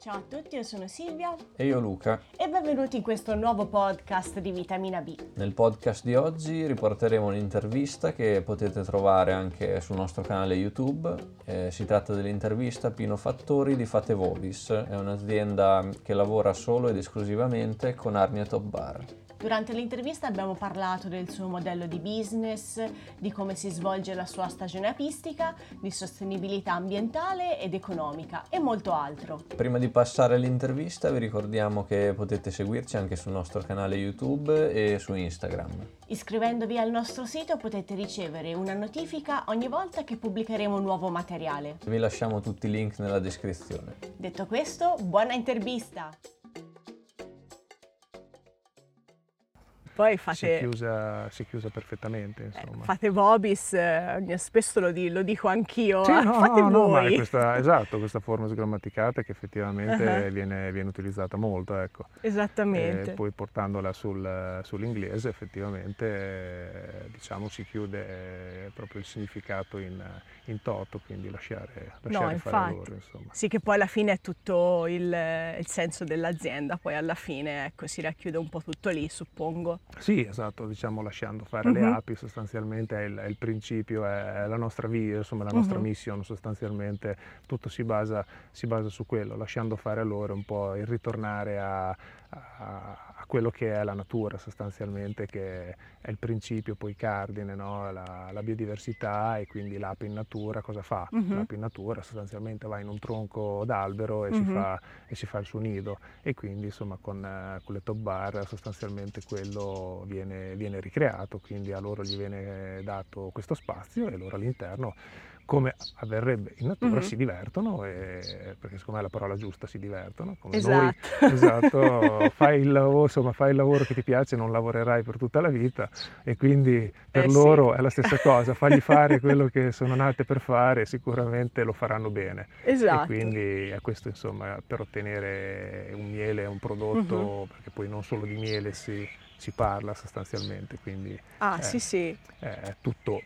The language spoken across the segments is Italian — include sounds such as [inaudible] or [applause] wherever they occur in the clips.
Ciao a tutti, io sono Silvia E io Luca. e benvenuti in questo nuovo podcast di Vitamina B. Nel podcast di oggi riporteremo un'intervista che potete trovare anche sul nostro canale YouTube. Eh, si tratta dell'intervista a Pino Fattori di Fate Vovis, è un'azienda che lavora solo ed esclusivamente con Arnia Top Bar. Durante l'intervista abbiamo parlato del suo modello di business, di come si svolge la sua stagione apistica, di sostenibilità ambientale ed economica e molto altro. Prima di passare all'intervista vi ricordiamo che potete seguirci anche sul nostro canale YouTube e su Instagram. Iscrivendovi al nostro sito potete ricevere una notifica ogni volta che pubblicheremo un nuovo materiale. Vi lasciamo tutti i link nella descrizione. Detto questo, buona intervista! Poi si, fate, chiusa, si chiusa perfettamente, insomma. fate Vobis, eh, spesso lo, di- lo dico anch'io, Sì, eh, [laughs] no, fate no, no, ma è questa, esatto, questa forma sgrammaticata che effettivamente Uh-huh. viene, viene utilizzata molto, ecco. Esattamente. E poi portandola sul- sull'inglese effettivamente eh, diciamo si chiude eh, proprio il significato in, in toto, quindi lasciare, lasciare fare infatti. loro, insomma. Sì, che poi alla fine è tutto il, il senso dell'azienda, poi alla fine ecco, si racchiude un po' tutto lì, suppongo. Sì, esatto, diciamo lasciando fare le Mhm. api sostanzialmente è il, è il principio, è la nostra via, insomma la nostra Mhm. mission sostanzialmente, tutto si basa, si basa su quello, lasciando fare a loro un po' il ritornare a- a quello che è la natura sostanzialmente, che è il principio poi cardine, no? la, la biodiversità e quindi l'ape in natura cosa fa? Mhm. L'ape in natura sostanzialmente va in un tronco d'albero e, si, Mhm. fa, e si fa il suo nido e quindi insomma con, eh, con le top bar sostanzialmente quello viene, viene ricreato, quindi a loro gli viene dato questo spazio e loro all'interno come avverrebbe in natura Mhm. si divertono e, perché secondo me è la parola giusta si divertono come Esatto. noi [laughs] esatto fai il lavoro insomma fai il lavoro che ti piace non lavorerai per tutta la vita e quindi per Eh sì. loro è la stessa cosa fagli fare quello che sono nate per fare sicuramente lo faranno bene Esatto. e quindi è questo insomma per ottenere un miele, un prodotto, Mhm. perché poi non solo di miele si, si parla sostanzialmente, quindi Ah, eh, sì, sì, è tutto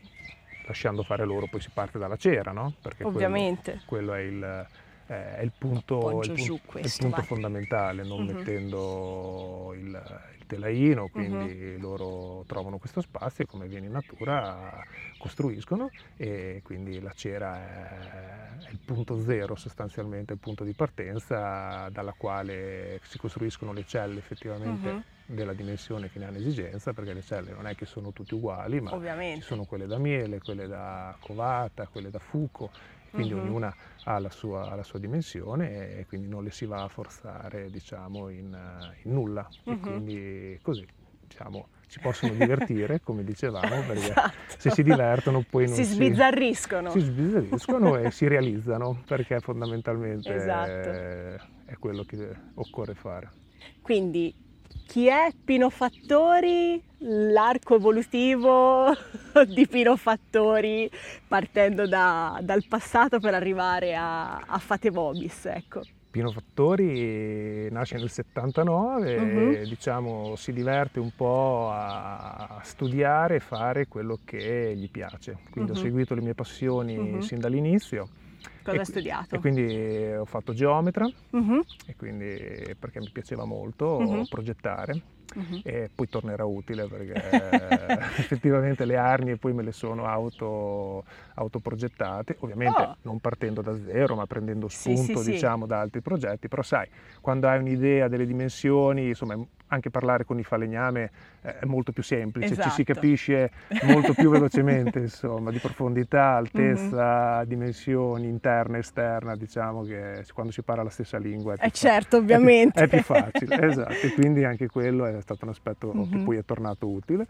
lasciando fare loro, poi si parte dalla cera, no? Perché quello- ovviamente. quello è il, eh, è il punto, il su pun- il questo, punto fondamentale, non Mhm. mettendo il, il telaino, quindi Mhm. loro trovano questo spazio e come viene in natura costruiscono e quindi la cera è, è il punto zero sostanzialmente, il punto di partenza dalla quale si costruiscono le celle effettivamente Mhm. della dimensione che ne hanno esigenza, perché le celle non è che sono tutte uguali, ma ci Ovviamente. sono quelle da miele, quelle da covata, quelle da fuco, quindi Mhm. ognuna ha la, sua, ha la sua dimensione e quindi non le si va a forzare diciamo, in, eh, in nulla. E Mhm. quindi così diciamo, si possono divertire, [laughs] come dicevamo, perché Esatto. se si divertono poi non si sbizzarriscono. si sbizzarriscono e si realizzano, perché fondamentalmente Esatto. è, è quello che occorre fare. Quindi chi è Pino Fattori? L'arco evolutivo [laughs] di Pino Fattori partendo da- dal passato per arrivare a, a Fate Vobis, ecco. Pino Fattori nasce nel 79 e Mhm. diciamo, si diverte un po' a studiare e fare quello che gli piace. Quindi Mhm. ho seguito le mie passioni Mhm. sin dall'inizio. Cosa E hai studiato? E quindi ho fatto geometra, e quindi perché mi piaceva molto Mhm. progettare mhm. e poi tornerà utile perché [laughs] effettivamente le arnie poi me le sono auto, autoprogettate, ovviamente Oh. non partendo da zero ma prendendo Sì, sì, spunto sì. diciamo da altri progetti, però sai, quando hai un'idea delle dimensioni, insomma anche parlare con il falegname eh, è molto più semplice, ci si Esatto. capisce molto più [laughs] velocemente, insomma, di profondità, altezza, Mhm. dimensioni interna esterna, diciamo che quando si parla la stessa lingua è più Eh fa- certo, è più- ovviamente. È più, facile, esatto, e quindi anche quello è stato un aspetto che Mhm. poi è tornato utile.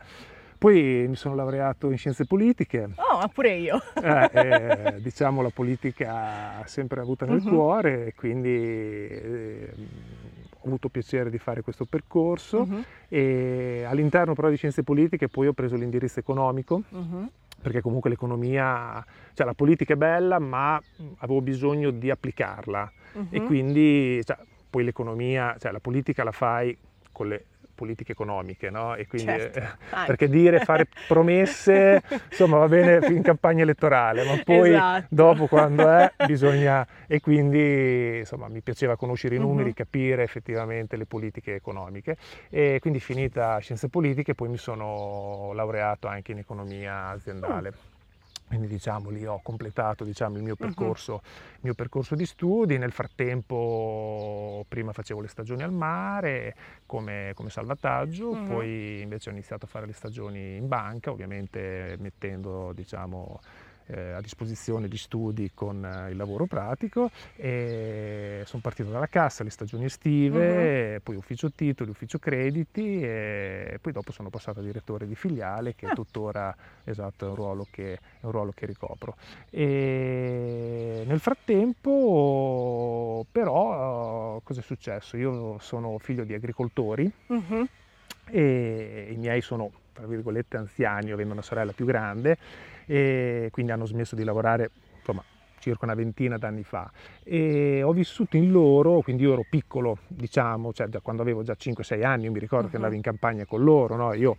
Poi mi sono laureato in scienze politiche, Oh, ma pure io. eh, e, [laughs] diciamo la politica ha sempre avuta nel Mhm. cuore e quindi eh, ho avuto piacere di fare questo percorso Mhm, e all'interno però di scienze politiche poi ho preso l'indirizzo economico mhm. perché comunque l'economia, cioè la politica è bella ma avevo bisogno di applicarla e Mhm. quindi cioè, poi l'economia, cioè la politica la fai con le politiche economiche, no? E quindi, Certo, eh, [laughs] perché dire, fare [laughs] promesse, insomma va bene in campagna elettorale, ma poi Esatto. dopo quando è [laughs] bisogna... E quindi insomma mi piaceva conoscere i numeri, Mhm. capire effettivamente le politiche economiche e quindi finita scienze politiche poi mi sono laureato anche in economia aziendale. Quindi diciamo lì ho completato diciamo, il, mio percorso, il mio percorso di studi, nel frattempo prima facevo le stagioni al mare come, come salvataggio, Mhm. poi invece ho iniziato a fare le stagioni in banca, ovviamente mettendo diciamo, eh, a disposizione di studi con eh, il lavoro pratico e sono partito dalla cassa, le stagioni estive, poi ufficio titoli, ufficio crediti e poi dopo sono passato a direttore di filiale che Ah. tuttora esatto, è, un ruolo che, è un ruolo che ricopro. E nel frattempo però cosa è successo? Io sono figlio di agricoltori Mhm. e i miei sono tra virgolette anziani, avendo una sorella più grande e quindi hanno smesso di lavorare insomma circa una ventina d'anni fa e ho vissuto in loro, quindi io ero piccolo diciamo, cioè da quando avevo già 5-6 anni, io mi ricordo che Mhm. andavo in campagna con loro, no? io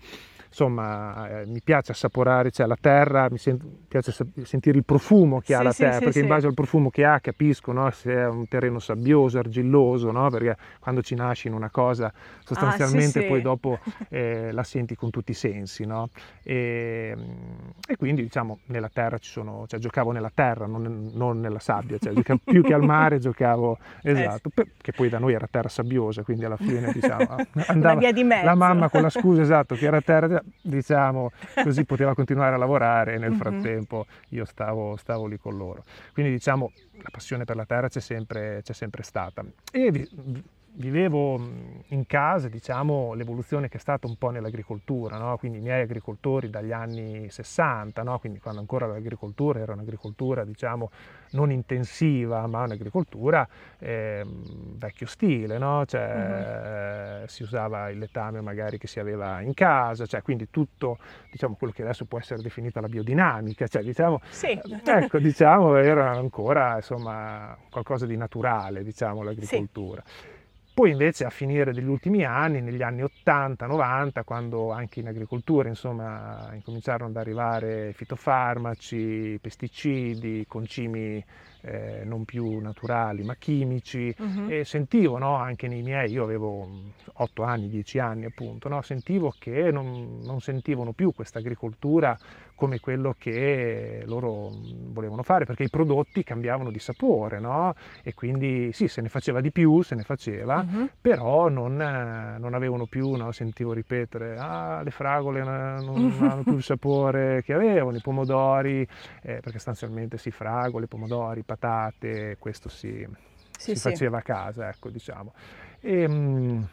insomma eh, mi piace assaporare cioè, la terra, mi sen- piace sa- sentire il profumo che ha Sì, la sì, terra, sì, perché in base al profumo che ha capisco no? se è un terreno sabbioso, argilloso, no? perché quando ci nasci in una cosa sostanzialmente Ah, poi dopo [laughs] eh, la senti con tutti i sensi, no? E, e quindi diciamo nella terra ci sono, cioè giocavo nella terra, non, non nella sabbia, cioè giocavo più che al mare giocavo, [laughs] Eh, esatto, per- che poi da noi era terra sabbiosa, quindi alla fine diciamo [laughs] andava Una via di mezzo. la mamma con la scusa esatto che era terra, diciamo così [laughs] poteva continuare a lavorare e nel frattempo io stavo, stavo lì con loro. Quindi diciamo la passione per la terra c'è sempre, c'è sempre stata. E vi- vivevo mh, in casa, diciamo, l'evoluzione che è stata un po' nell'agricoltura, no? quindi i miei agricoltori dagli anni 60, no? quindi quando ancora l'agricoltura era un'agricoltura, diciamo, non intensiva, ma un'agricoltura ehm, vecchio stile, no? cioè, eh, si usava il letame magari che si aveva in casa, cioè, quindi tutto, diciamo, quello che adesso può essere definita la biodinamica, cioè, diciamo, Sì. ecco, diciamo, era ancora insomma, qualcosa di naturale, diciamo, l'agricoltura. Poi invece a finire degli ultimi anni, negli anni 80-90, quando anche in agricoltura insomma, incominciarono ad arrivare fitofarmaci, pesticidi, concimi eh, non più naturali ma chimici, Mhm. e sentivo no, anche nei miei, io avevo 8 anni, 10 anni appunto, no, sentivo che non, non sentivano più questa agricoltura come quello che loro mh, volevano fare, perché i prodotti cambiavano di sapore, no? E quindi sì, se ne faceva di più, se ne faceva, Mhm. però non, eh, non avevano più, no? sentivo ripetere, ah, le fragole non [laughs] hanno più il sapore che avevano, i pomodori, eh, perché sostanzialmente sì, fragole, pomodori, patate, questo si, Sì, si sì. faceva a casa, ecco, diciamo. E, mm,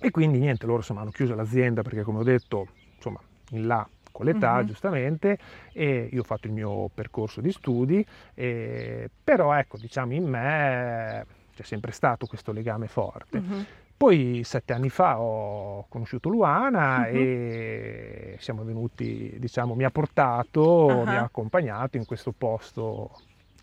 e quindi niente, loro insomma hanno chiuso l'azienda perché come ho detto, insomma, in là con l'età Mhm. giustamente e io ho fatto il mio percorso di studi, e- però ecco, diciamo in me c'è sempre stato questo legame forte. Mhm. Poi sette anni fa ho conosciuto Luana Mhm. e siamo venuti, diciamo, mi ha portato, Ah. mi ha accompagnato in questo posto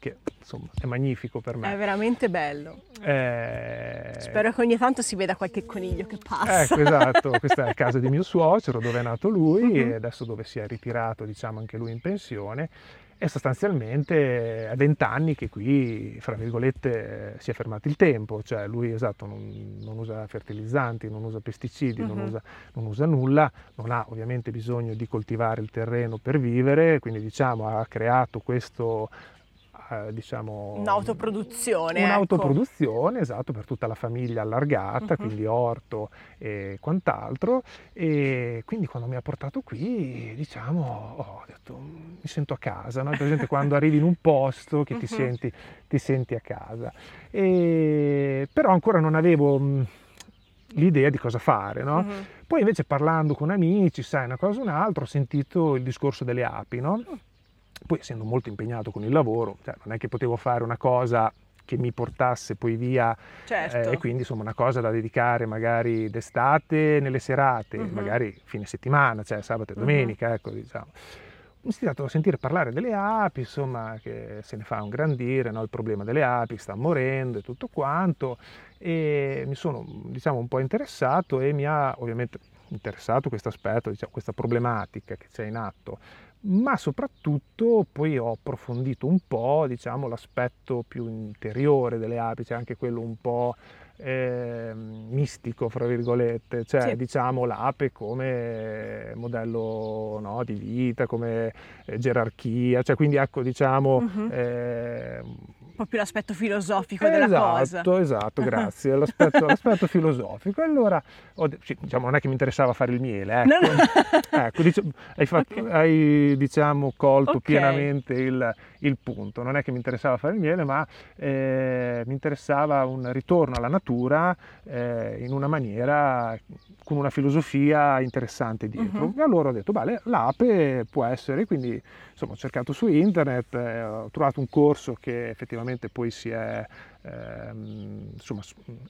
che insomma è magnifico per È me. veramente bello. Eh, Spero che ogni tanto si veda qualche coniglio che passa. Ecco, esatto, questa è la casa di mio suocero dove è nato lui Mhm. e adesso dove si è ritirato, diciamo, anche lui in pensione. E sostanzialmente è vent'anni che qui, fra virgolette, si è fermato il tempo, cioè lui esatto, non, non usa fertilizzanti, non usa pesticidi, non, Mhm. usa, non usa nulla, non ha ovviamente bisogno di coltivare il terreno per vivere, quindi diciamo ha creato questo, eh, diciamo, Un'autoproduzione. ecco. Un'autoproduzione, esatto, per tutta la famiglia allargata, Mhm. quindi orto e quant'altro. E quindi quando mi ha portato qui, diciamo, ho detto, "Mm, mi sento a casa, no? Per esempio quando arrivi in un posto che ti, Mhm. senti, ti senti a casa. E, però ancora non avevo mh, l'idea di cosa fare, no? Mhm. Poi invece parlando con amici, sai, una cosa o un'altra, ho sentito il discorso delle api, no? Poi essendo molto impegnato con il lavoro, cioè, non è che potevo fare una cosa che mi portasse poi via Certo. eh, e quindi insomma una cosa da dedicare magari d'estate nelle serate, Mhm. magari fine settimana, cioè sabato e Mhm. domenica, ecco diciamo. iniziato a sentire parlare delle api, insomma, che se ne fa un grandire, no? il problema delle api, sta morendo e tutto quanto, e mi sono, diciamo, un po' interessato e mi ha ovviamente interessato questo aspetto, diciamo, questa problematica che c'è in atto, ma soprattutto poi ho approfondito un po', diciamo, l'aspetto più interiore delle api, c'è anche quello un po' eh, mistico, fra virgolette, cioè sì. diciamo l'ape come modello no, di vita, come eh, gerarchia, cioè quindi ecco diciamo... Uh-huh. Eh, un po' più l'aspetto filosofico della esatto, cosa. Esatto, esatto, [laughs] grazie, l'aspetto, l'aspetto filosofico. Allora, ho, diciamo, non è che mi interessava fare il miele, ecco, no, no. ecco diciamo, hai, fatto, okay. hai diciamo, colto okay. pienamente il, il, punto. Non è che mi interessava fare il miele, ma eh, mi interessava un ritorno alla natura eh, in una maniera, con una filosofia interessante dietro. Uh-huh. E allora ho detto, beh, l'ape può essere, quindi insomma ho cercato su internet, eh, ho trovato un corso che effettivamente poi si è ehm, insomma,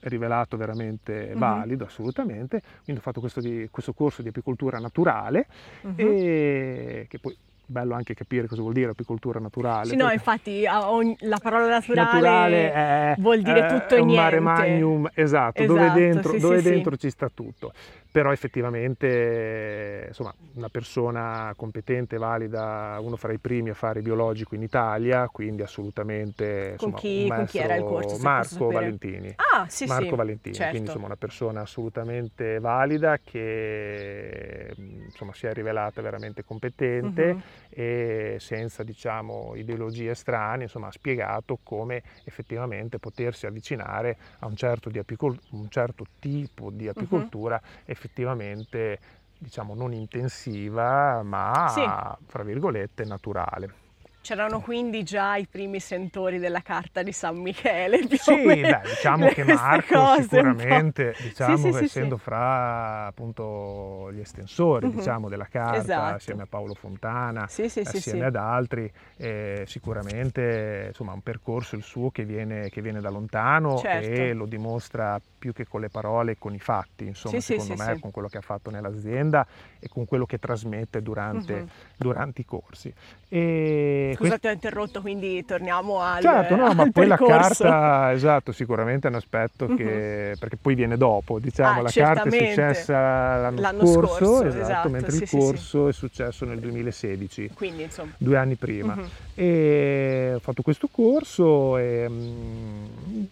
rivelato veramente uh-huh. valido, assolutamente, quindi ho fatto questo, di, questo corso di apicoltura naturale uh-huh. e che poi bello anche capire cosa vuol dire apicoltura naturale. Sì, no, infatti la parola naturale, naturale è, vuol dire tutto e niente. un mare magnum, esatto, esatto dove dentro, sì, dove sì, dentro sì. ci sta tutto però effettivamente insomma, una persona competente, valida, uno fra i primi a fare biologico in Italia, quindi assolutamente con, insomma, chi, con chi, era il corso? Marco Valentini. Ah, sì, Marco sì, Valentini, certo. quindi insomma una persona assolutamente valida che insomma, si è rivelata veramente competente uh-huh. E senza diciamo ideologie strane, insomma ha spiegato come effettivamente potersi avvicinare a un certo, apicol- un certo tipo di apicoltura uh-huh effettivamente diciamo non intensiva ma sì. fra virgolette naturale. C'erano quindi già i primi sentori della carta di San Michele. Più sì, beh, diciamo che [laughs] Marco sicuramente, diciamo sì, sì, essendo fra appunto gli estensori uh-huh. diciamo, della carta, esatto. assieme a Paolo Fontana, assieme ad altri, eh, sicuramente insomma un percorso il suo che viene, che viene da lontano certo. e lo dimostra più che con le parole, con i fatti, insomma, secondo me, con quello che ha fatto nell'azienda e con quello che trasmette durante, uh-huh. durante i corsi. E Scusa, quest... ti ho interrotto, quindi torniamo al Certo, no, [laughs] ma poi percorso. la carta, esatto, sicuramente è un aspetto che, perché poi viene dopo, diciamo, ah, la certamente. carta è successa l'anno, l'anno scorso, scorso esatto, esatto, mentre sì, il corso sì. è successo nel 2016, quindi, insomma. due anni prima. Uh-huh. E ho fatto questo corso e... Mh,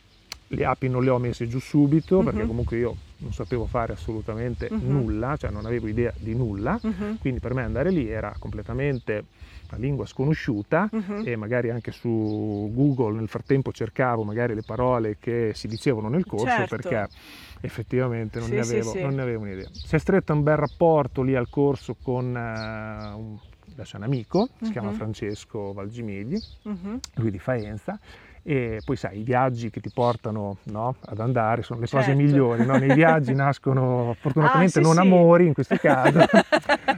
le api non le ho messe giù subito uh-huh. perché comunque io non sapevo fare assolutamente uh-huh. nulla, cioè non avevo idea di nulla, uh-huh. quindi per me andare lì era completamente una lingua sconosciuta uh-huh. e magari anche su Google nel frattempo cercavo magari le parole che si dicevano nel corso certo. perché effettivamente non, sì, ne avevo, sì, sì. non, ne avevo, un'idea. Si è stretto un bel rapporto lì al corso con uh, un, un amico, si chiama Francesco Valgimigli, lui di Faenza, e poi sai i viaggi che ti portano no, ad andare sono le certo. cose migliori no? nei viaggi [laughs] nascono fortunatamente ah, sì, non sì. amori in questo caso [laughs]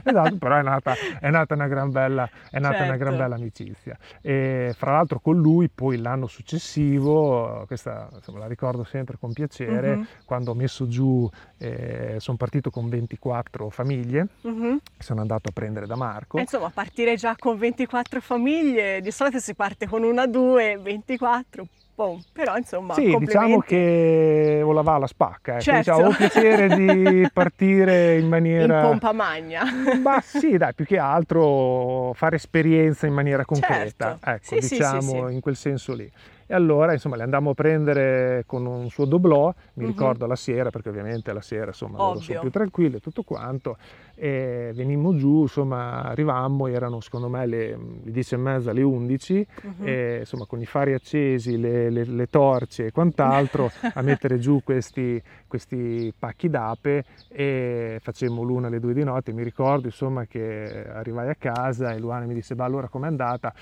esatto, però è nata, è nata, una, gran bella, è nata certo. una gran bella amicizia e fra l'altro con lui poi l'anno successivo questa insomma, la ricordo sempre con piacere uh-huh. quando ho messo giù eh, sono partito con 24 famiglie uh-huh. sono andato a prendere da Marco e insomma partire già con 24 famiglie di solito si parte con una, due, 24 4, boh, però insomma sì diciamo che o la spacca ecco. certo. diciamo, ho piacere di [laughs] partire in maniera in pompa magna ma sì dai più che altro fare esperienza in maniera concreta certo. ecco sì, diciamo sì, sì, in quel senso lì e allora insomma le andammo a prendere con un suo doblò, mi uh-huh. ricordo la sera, perché ovviamente la sera insomma loro sono più tranquille e tutto quanto, e venimmo giù, insomma arrivammo, erano secondo me le, le 10 e mezza, le 11, uh-huh. e, insomma con i fari accesi, le, le, le torce e quant'altro, a [laughs] mettere giù questi, questi pacchi d'ape e facemmo l'una alle due di notte, mi ricordo insomma che arrivai a casa e Luana mi disse, beh allora com'è andata?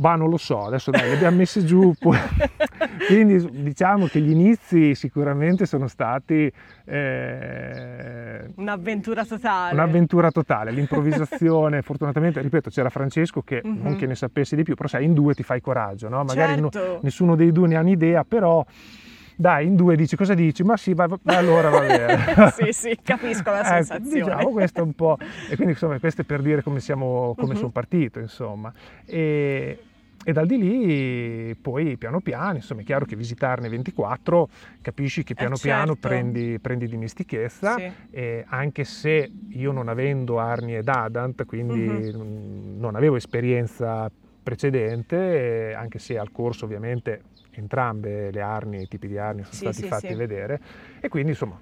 Bah, non lo so, adesso dai, le abbiamo messe giù. [laughs] Quindi diciamo che gli inizi sicuramente sono stati... Eh, un'avventura totale. Un'avventura totale, l'improvvisazione, [laughs] fortunatamente, ripeto, c'era Francesco che mm-hmm. non che ne sapesse di più, però sai, in due ti fai coraggio, no? Magari certo. no, nessuno dei due ne ha un'idea, però dai, in due dici cosa dici? Ma sì, va, va, allora va bene. [laughs] sì, sì, capisco la ecco, sensazione. diciamo questo un po', e quindi insomma questo è per dire come, siamo, come Mhm. sono partito, insomma. E, e dal di lì poi piano piano, insomma è chiaro che visitarne 24 capisci che piano piano certo. prendi, prendi dimestichezza Sì. e anche se io non avendo Arni ed Adant, quindi Mhm. non- avevo esperienza precedente, eh, anche se al corso ovviamente entrambe le arnie, i tipi di arnie sono Sì, stati sì, fatti sì. vedere e quindi insomma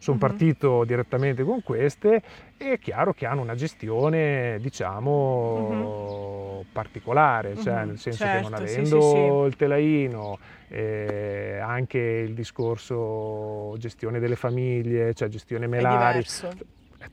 sono Mhm. partito direttamente con queste e è chiaro che hanno una gestione diciamo particolare, cioè Mhm. nel senso che non Certo, avendo il telaino, eh, anche il discorso gestione delle famiglie, cioè gestione melari,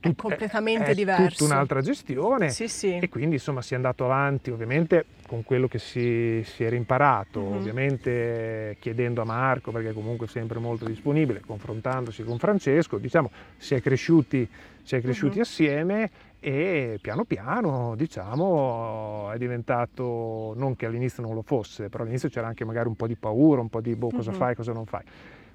tut- completamente è diverso. tutta un'altra gestione Sì, sì. e quindi insomma si è andato avanti ovviamente con quello che si, si era imparato, Mhm. ovviamente chiedendo a Marco perché comunque è sempre molto disponibile, confrontandosi con Francesco, diciamo si è cresciuti, si è cresciuti Mhm. assieme e piano piano diciamo è diventato, non che all'inizio non lo fosse, però all'inizio c'era anche magari un po' di paura, un po' di boh, cosa Mhm. fai, cosa non fai.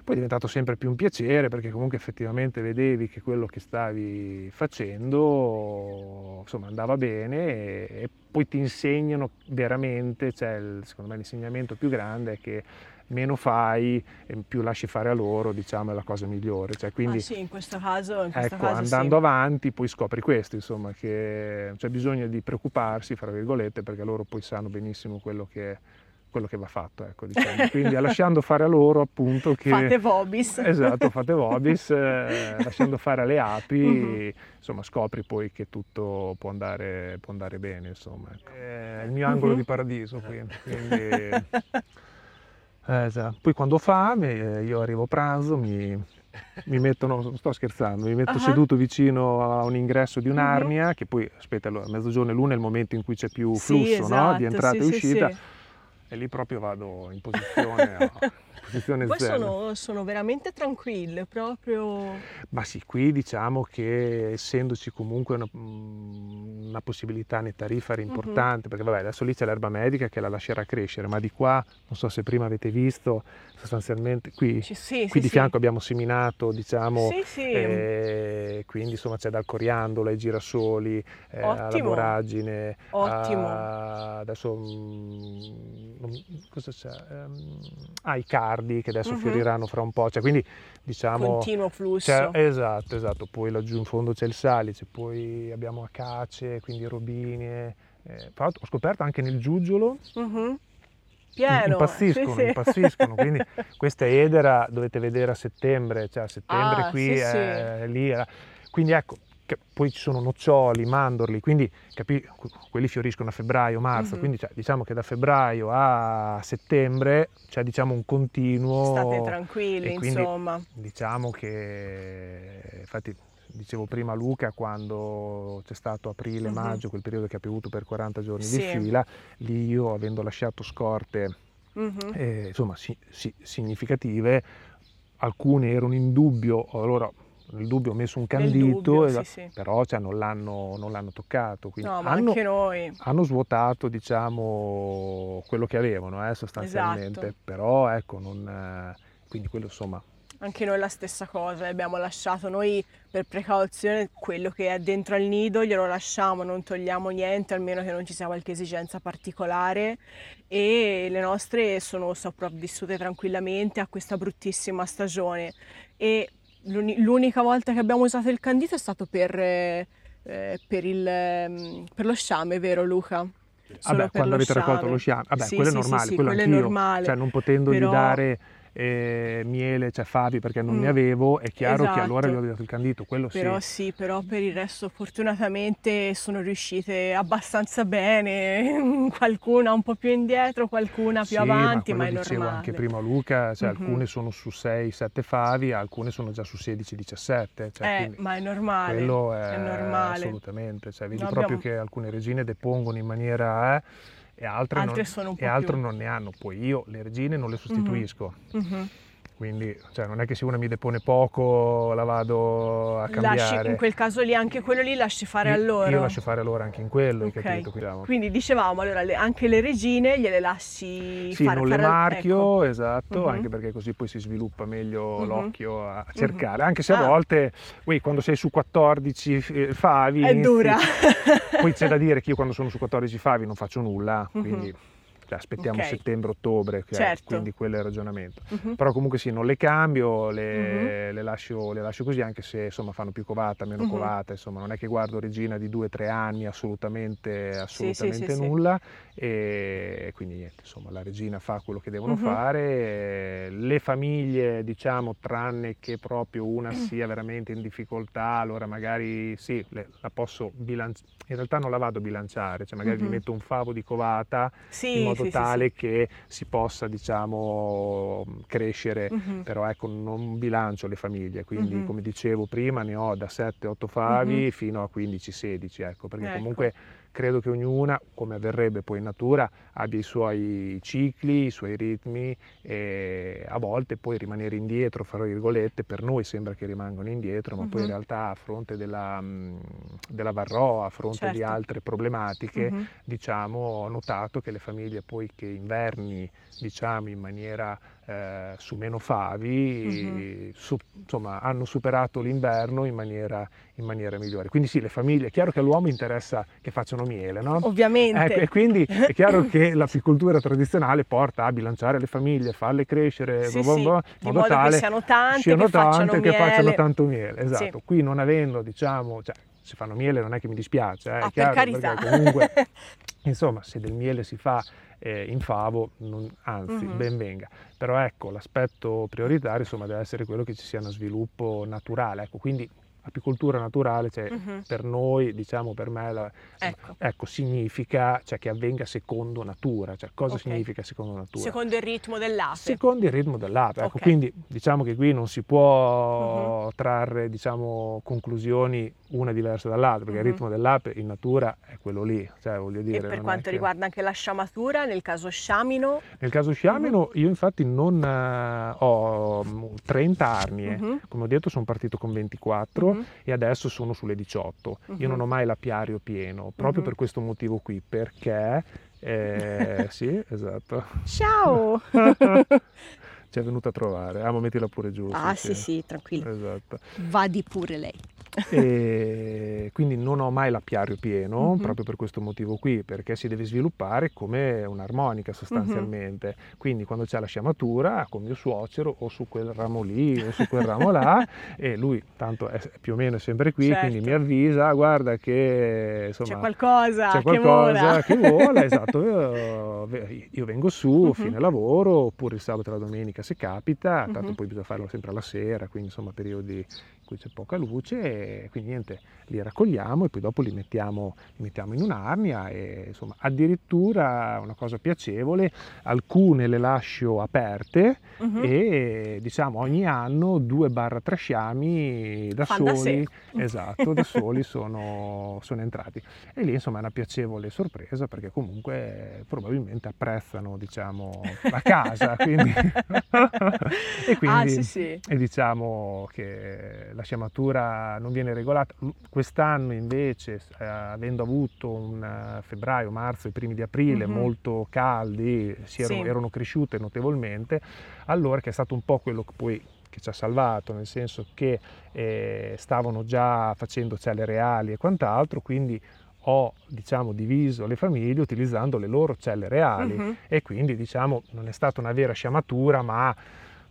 Poi è diventato sempre più un piacere perché comunque effettivamente vedevi che quello che stavi facendo insomma andava bene e, e poi ti insegnano veramente, cioè il- secondo me l'insegnamento più grande è che meno fai e più lasci fare a loro, diciamo, è la cosa migliore. Cioè, quindi Ah, sì, in questo caso, in questo ecco, caso andando sì. avanti poi scopri questo, insomma, che c'è bisogno di preoccuparsi, fra virgolette, perché loro poi sanno benissimo quello che, quello che va fatto, ecco, [laughs] diciamo. Quindi lasciando fare a loro appunto che... Fate Vobis. Esatto, fate Vobis, [laughs] eh, lasciando fare alle api, Mhm. insomma scopri poi che tutto può andare, può andare bene, insomma. ecco. È il mio angolo Mhm. di paradiso qui, quindi... [laughs] Eh, esatto. Poi quando ho fame, eh, io arrivo a pranzo, mi, mi metto, no, non sto scherzando, mi metto Ah. seduto vicino a un ingresso di Mhm. un'arnia, che poi, aspetta, allora, mezzogiorno e l'una è il momento in cui c'è più Sì, flusso no? esatto, di entrata sì, e sì, uscita, sì. E lì proprio vado in posizione, a- [laughs] posizione Poi sono, sono veramente tranquille, proprio... Ma sì, qui diciamo che essendoci comunque una, mm, una possibilità nettarifera Mhm. importante, perché vabbè adesso lì c'è l'erba medica che la lascerà crescere, ma di qua, non so se prima avete visto, sostanzialmente qui, sì, qui sì, di fianco abbiamo seminato, diciamo, eh, quindi insomma c'è dal coriandolo ai girasoli, eh, alla voragine, Ottimo. a- adesso mm, non- cosa c'è? Ehm, ah, i cardi che adesso Mhm. fioriranno fra un po', cioè quindi diciamo... Continuo flusso. Esatto, esatto, poi laggiù in fondo c'è il salice, poi abbiamo acace, quindi robinie. eh, ho scoperto anche nel giuggiolo Mhm. Pieno. impazziscono, sì, sì. impazziscono, quindi [laughs] questa edera dovete vedere a settembre, cioè a settembre Ah, qui sì, è lì, era- quindi ecco, che poi ci sono noccioli, mandorli, quindi capi- quelli fioriscono a febbraio, marzo, Mhm. quindi cioè, diciamo che da febbraio a settembre c'è diciamo un continuo... State tranquilli, quindi insomma. Diciamo che, infatti, dicevo prima Luca, quando c'è stato Mhm. aprile-maggio, quel periodo che ha piovuto per 40 giorni Sì. di fila, lì io avendo lasciato scorte Mhm. eh, insomma si- si- significative, alcune erano in dubbio, allora nel dubbio ho messo un candito, dubbio, esa- sì, sì. però cioè, non, l'hanno, non l'hanno toccato. Quindi No, ma hanno, anche noi. hanno svuotato diciamo quello che avevano eh, sostanzialmente, Esatto. però ecco, non, eh, quindi quello insomma Anche noi la stessa cosa, abbiamo lasciato noi per precauzione quello che è dentro al nido, glielo lasciamo, non togliamo niente, almeno che non ci sia qualche esigenza particolare. E le nostre sono sopravvissute tranquillamente a questa bruttissima stagione. E l'uni- l'unica volta che abbiamo usato il candito è stato per, eh, eh, per, il, ehm, per lo sciame, vero Luca? Solo Vabbè, quando avete raccolto lo sciame, vabbè, Sì, quello è sì, sì, normale, sì, quello quello è normale, cioè non potendogli però- dare eh, miele, cioè favi perché non ne Mm, avevo, è chiaro che allora esatto. gli ho dato il candito, quello Però sì. sì, però per il resto fortunatamente sono riuscite abbastanza bene, [laughs] qualcuna un po' più indietro, qualcuna più Sì, avanti, ma ma, è dicevo normale. anche prima Luca, cioè Mhm. alcune sono su 6-7 favi, alcune sono già su 16-17, cioè, Eh, ma è normale, quello è, è normale. assolutamente, cioè, vedi No, proprio abbiamo- che alcune regine depongono in maniera... eh, e altre, Altre non, e più- non ne hanno, poi io le regine non le sostituisco, Mhm. Quindi cioè, non è che se una mi depone poco la vado a cambiare. Lasci, in quel caso lì, anche quello lì lasci fare io, a loro? Io lascio fare a loro anche in quello, Ok. hai capito? Quindi, diciamo, Quindi dicevamo, allora, le- anche le regine gliele lasci Sì, fare non le marchio, ecco. esatto, Mhm. anche perché così poi si sviluppa meglio Mhm. l'occhio a Mhm. cercare, anche se a Ah. volte, ui, quando sei su 14 eh, favi, È inizi- dura. poi c'è da [laughs] dire che io quando sono su 14 favi non faccio nulla, quindi cioè, aspettiamo Ok. settembre-ottobre, Certo. quindi quello è il ragionamento. Mhm. Però comunque sì, non le cambio, le, Mhm. le lascio, le lascio così, anche se insomma fanno più covata, meno Mhm. covata, insomma non è che guardo Regina di 2-3 anni, assolutamente, sì, assolutamente sì, sì. nulla, e quindi niente, insomma la Regina fa quello che devono Mhm. fare, le famiglie diciamo tranne che proprio una Mm. sia veramente in difficoltà, allora magari sì, le- la posso bilanciare, in realtà non la vado a bilanciare, cioè magari gli Mhm. metto un favo di covata Sì, in modo sì, tale sì. che si possa diciamo crescere Mhm. però ecco non bilancio le famiglie quindi come dicevo prima ne ho da 7-8 favi fino a 15-16 ecco perché Ecco. comunque credo che ognuna come avverrebbe poi in natura abbia i suoi cicli i suoi ritmi e a volte poi rimanere indietro fra virgolette per noi sembra che rimangano indietro ma poi in Mhm. realtà a fronte della, della varroa a fronte di Certo. altre problematiche Mhm. diciamo, ho notato che le famiglie poi che inverni diciamo in maniera eh, su meno favi Mhm. su- insomma hanno superato l'inverno in maniera, in maniera migliore quindi sì le famiglie è chiaro che all'uomo interessa che facciano miele no? Ovviamente. Ecco, e quindi è [laughs] chiaro che l'apicoltura tradizionale porta a bilanciare le famiglie, farle crescere Sì, boh, boh, sì, boh, in modo modo che siano tante, siano che facciano tante che facciano tanto miele. Esatto, Sì. qui non avendo, diciamo, cioè, se fanno miele non è che mi dispiace, eh, è Ah, per chiaro, carità. perché comunque, [laughs] insomma, se del miele si fa eh, in favo, non- anzi, Mhm. ben venga. Però ecco, l'aspetto prioritario, insomma, deve essere quello che ci sia uno sviluppo naturale, ecco, quindi apicoltura naturale, cioè, Mhm. per noi, diciamo, per me, la- Ecco. ecco, significa cioè, che avvenga secondo natura, cioè cosa Ok. significa secondo natura? Secondo il ritmo dell'ape. Secondo il ritmo dell'ape, ecco, Ok. quindi diciamo che qui non si può trarre diciamo, conclusioni una diversa dall'altra, perché Mhm. il ritmo dell'ape in natura è quello lì, cioè voglio dire... E per quanto che- riguarda anche la sciamatura, nel caso sciamino, Nel caso sciamino io infatti non eh, ho mm, 30 arnie, Mhm. come ho detto sono partito con 24 Mhm. e adesso sono sulle 18. Io Mhm. non ho mai l'apiario pieno, proprio Mhm. per questo motivo qui, perché... eh, [laughs] sì, esatto. ciao! [laughs] Ci è venuta a trovare. Ah, ma mettila pure giù. ah sì sì, tranquillo. Esatto. Vadi pure lei. [laughs] E quindi non ho mai l'apiario pieno, Mhm. proprio per questo motivo qui, perché si deve sviluppare come un'armonica sostanzialmente. Quindi quando c'è la sciamatura, con mio suocero o su quel ramo lì o su quel ramo là, [laughs] e lui tanto è più o meno sempre qui, Certo. quindi mi avvisa, "Ah, guarda che insomma C'è qualcosa c'è che qualcosa vola. che vola, esatto. [laughs] Io, io vengo su, Mhm. fine lavoro, oppure il sabato e la domenica se capita, tanto Mhm. poi bisogna farlo sempre alla sera, quindi insomma periodi cui c'è poca luce, e quindi niente, li raccogliamo e poi dopo li mettiamo, li mettiamo in un'arnia e insomma addirittura una cosa piacevole, alcune le lascio aperte Mhm. e diciamo ogni anno 2-3 sciami da Fan da soli, sé. esatto, da [laughs] soli sono, sono entrati. E lì insomma è una piacevole sorpresa perché comunque probabilmente apprezzano diciamo la casa, quindi... [laughs] [laughs] e quindi Ah sì sì. e diciamo che la sciamatura non viene regolata. Quest'anno invece, eh, avendo avuto un eh, febbraio, marzo e primi di aprile Mhm. molto caldi, si erano, Sì. erano cresciute notevolmente, allora che è stato un po' quello che poi che ci ha salvato, nel senso che eh, stavano già facendo celle reali e quant'altro, quindi ho diciamo diviso le famiglie utilizzando le loro celle reali Mhm. e quindi diciamo non è stata una vera sciamatura ma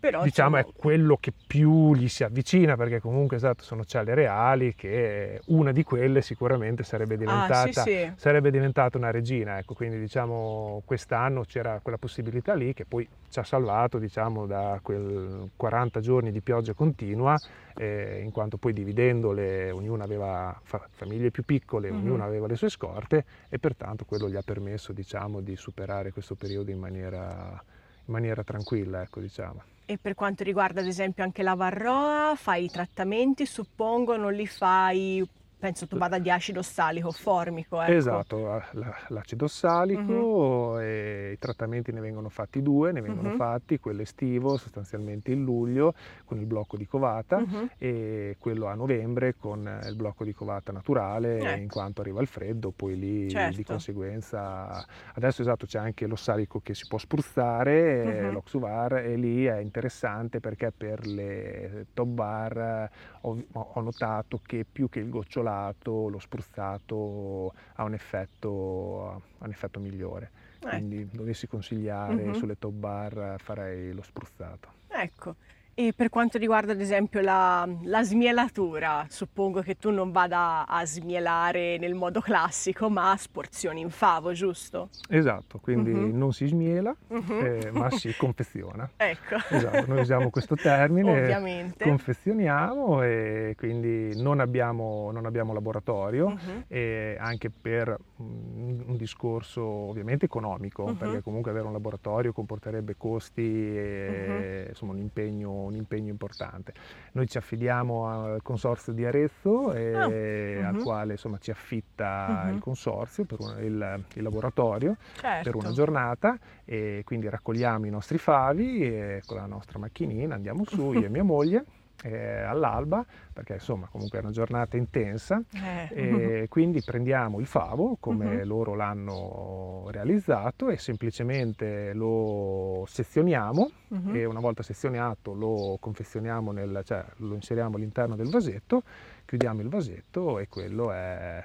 Però diciamo è quello che più gli si avvicina perché comunque esatto sono celle reali che una di quelle sicuramente sarebbe ah, diventata, sì, sì. sarebbe diventata una regina ecco quindi diciamo quest'anno c'era quella possibilità lì che poi ci ha salvato diciamo da quel 40 giorni di pioggia continua eh, in quanto poi dividendole ognuna aveva fa- famiglie più piccole Mhm. ognuna aveva le sue scorte e pertanto quello gli ha permesso diciamo di superare questo periodo in maniera in maniera tranquilla ecco diciamo E per quanto riguarda ad esempio anche la varroa, fai i trattamenti, suppongo, non li fai penso tu vada di acido salico formico. Ecco. Esatto, l'acido salico e i trattamenti ne vengono fatti due, ne vengono uh-huh. fatti quello estivo sostanzialmente in luglio con il blocco di covata uh-huh. e quello a novembre con il blocco di covata naturale ecco. in quanto arriva il freddo, poi lì certo. di conseguenza adesso esatto c'è anche lo salico che si può spruzzare, uh-huh. l'oxuvar e lì è interessante perché per le top bar ho, ho notato che più che il gocciolato lo spruzzato ha un effetto, ha un effetto migliore. Ecco. Quindi dovessi consigliare uh-huh. sulle top bar farei lo spruzzato. Ecco, e per quanto riguarda ad esempio la, la, smielatura, suppongo che tu non vada a smielare nel modo classico, ma a sporzioni in favo, giusto? Esatto, quindi uh-huh. non si smiela, uh-huh. eh, ma si confeziona. [laughs] ecco. Esatto, noi usiamo questo termine, Ovviamente. confezioniamo e quindi non abbiamo, non abbiamo laboratorio, uh-huh. e anche per un, un discorso ovviamente economico, perché comunque avere un laboratorio comporterebbe costi e insomma un impegno un impegno importante. Noi ci affidiamo al consorzio di Arezzo e, oh. uh-huh. al quale insomma, ci affitta uh-huh. il consorzio per un, il, il, laboratorio certo. per una giornata e quindi raccogliamo i nostri favi e con la nostra macchinina andiamo su, io e mia [laughs] moglie eh, all'alba, perché insomma comunque è una giornata intensa, eh. e [laughs] quindi prendiamo il favo come uh-huh. loro l'hanno realizzato e semplicemente lo sezioniamo uh-huh. e una volta sezionato lo confezioniamo, nel, cioè lo inseriamo all'interno del vasetto, chiudiamo il vasetto e quello è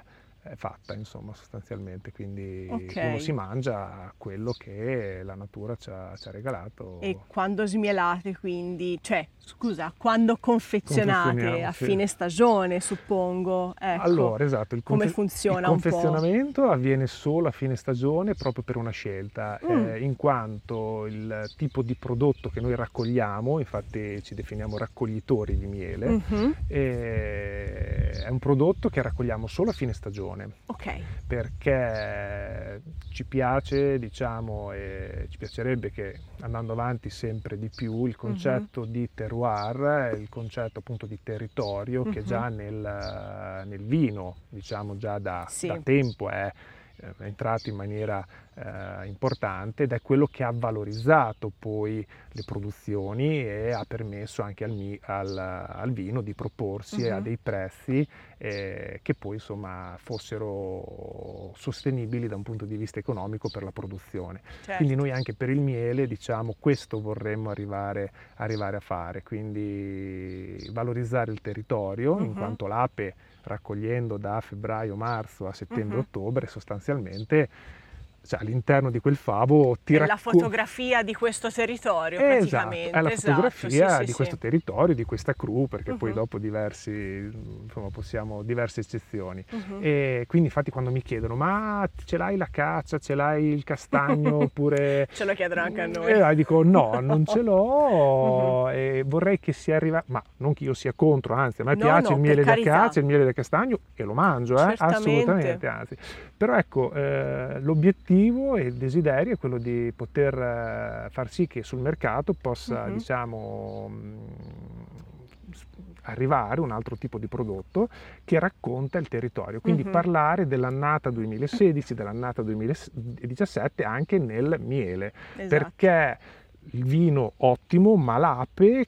è fatta, insomma, sostanzialmente. Quindi okay. uno si mangia quello che la natura ci ha, ci ha, regalato. E quando smielate, quindi, cioè, scusa, quando confezionate a fine stagione, suppongo. Ecco, allora, esatto, il come funziona il confezionamento avviene solo a fine stagione proprio per una scelta, mm. eh, in quanto il tipo di prodotto che noi raccogliamo, infatti ci definiamo raccoglitori di miele, mm-hmm. eh, è un prodotto che raccogliamo solo a fine stagione produzione. Ok. Perché ci piace, diciamo, e ci piacerebbe che andando avanti sempre di più il concetto uh-huh. di terroir, il concetto appunto di territorio uh-huh. che già nel, nel, vino, diciamo già da, sì. da tempo è è entrato in maniera eh, importante ed è quello che ha valorizzato poi le produzioni e ha permesso anche al, al, al vino di proporsi uh-huh. a dei prezzi eh, che poi insomma fossero sostenibili da un punto di vista economico per la produzione. Certo. Quindi noi anche per il miele diciamo questo vorremmo arrivare, arrivare a fare, quindi valorizzare il territorio uh-huh. in quanto l'ape raccogliendo da febbraio-marzo a settembre-ottobre uh-huh. sostanzialmente cioè, all'interno di quel favo ti racco- la fotografia di questo territorio esatto, praticamente. È la esatto, fotografia esatto, sì, di sì, questo sì. territorio, di questa crew, perché uh-huh. poi dopo diversi, insomma, possiamo, diverse eccezioni. Uh-huh. E quindi infatti quando mi chiedono ma ce l'hai la caccia, ce l'hai il castagno [laughs] oppure... ce lo chiedono anche a noi. E dico no, non ce l'ho uh-huh. [laughs] e vorrei che si arriva, ma non che io sia contro, anzi a me no, piace no, il miele da caccia, il miele da castagno e lo mangio, eh, assolutamente, anzi. Però ecco, eh, l'obiettivo e il desiderio è quello di poter eh, far sì che sul mercato possa, uh-huh. diciamo, mm, arrivare un altro tipo di prodotto che racconta il territorio, quindi uh-huh. parlare dell'annata 2016, dell'annata 2017 anche nel miele, esatto. perché il vino ottimo, ma l'ape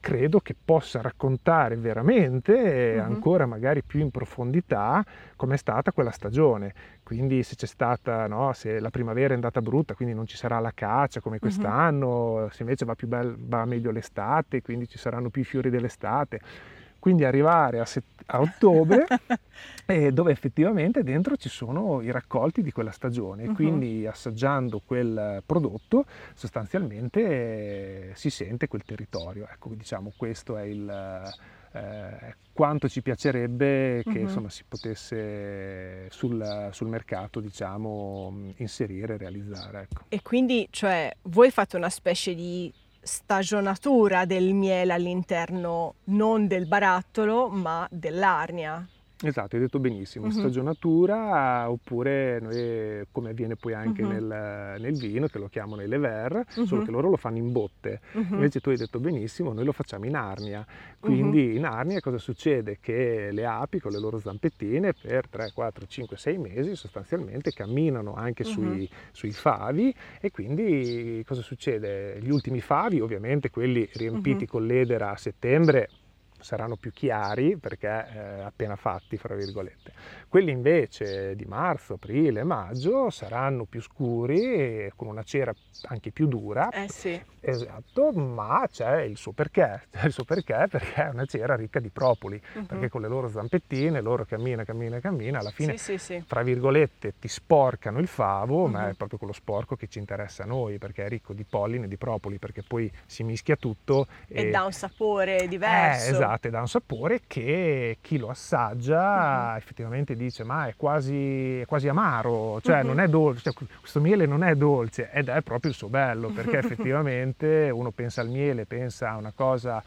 credo che possa raccontare veramente, uh-huh. ancora magari più in profondità, com'è stata quella stagione. Quindi se c'è stata, no, se la primavera è andata brutta, quindi non ci sarà la caccia come quest'anno, uh-huh. se invece va, più bel, va meglio l'estate, quindi ci saranno più i fiori dell'estate quindi arrivare a, set- a ottobre [laughs] eh, dove effettivamente dentro ci sono i raccolti di quella stagione uh-huh. quindi assaggiando quel prodotto sostanzialmente eh, si sente quel territorio ecco diciamo questo è il eh, quanto ci piacerebbe che uh-huh. insomma, si potesse sul, sul mercato diciamo, inserire e realizzare. Ecco. E quindi cioè, voi fate una specie di stagionatura del miele all'interno non del barattolo ma dell'arnia. Esatto, hai detto benissimo, Mhm. stagionatura oppure noi, come avviene poi anche Mhm. nel, nel vino, che lo chiamano il lever, solo Mhm. che loro lo fanno in botte. Invece tu hai detto benissimo, noi lo facciamo in arnia. Quindi in arnia cosa succede? Che le api con le loro zampettine per 3, 4, 5, 6 mesi sostanzialmente camminano anche sui, sui favi e quindi cosa succede? Gli ultimi favi, ovviamente quelli riempiti con l'edera a settembre, saranno più chiari perché eh, appena fatti, fra virgolette. Quelli invece di marzo, aprile, maggio saranno più scuri e con una cera anche più dura. Eh sì. Esatto, ma c'è il suo perché, [laughs] c'è il suo perché perché è una cera ricca di propoli, Mhm. perché con le loro zampettine, loro cammina, cammina, cammina, alla fine Sì, sì, sì. fra virgolette ti sporcano il favo, ma Mhm. è proprio quello sporco che ci interessa a noi perché è ricco di polline e di propoli, perché poi si mischia tutto E dà un sapore diverso. eh, esatto, e dà un sapore che chi lo assaggia Mhm. effettivamente dice ma è quasi, è quasi amaro, cioè Mhm. non è dolce, cioè, questo miele non è dolce ed è proprio il suo bello perché [laughs] effettivamente uno pensa al miele, pensa a una cosa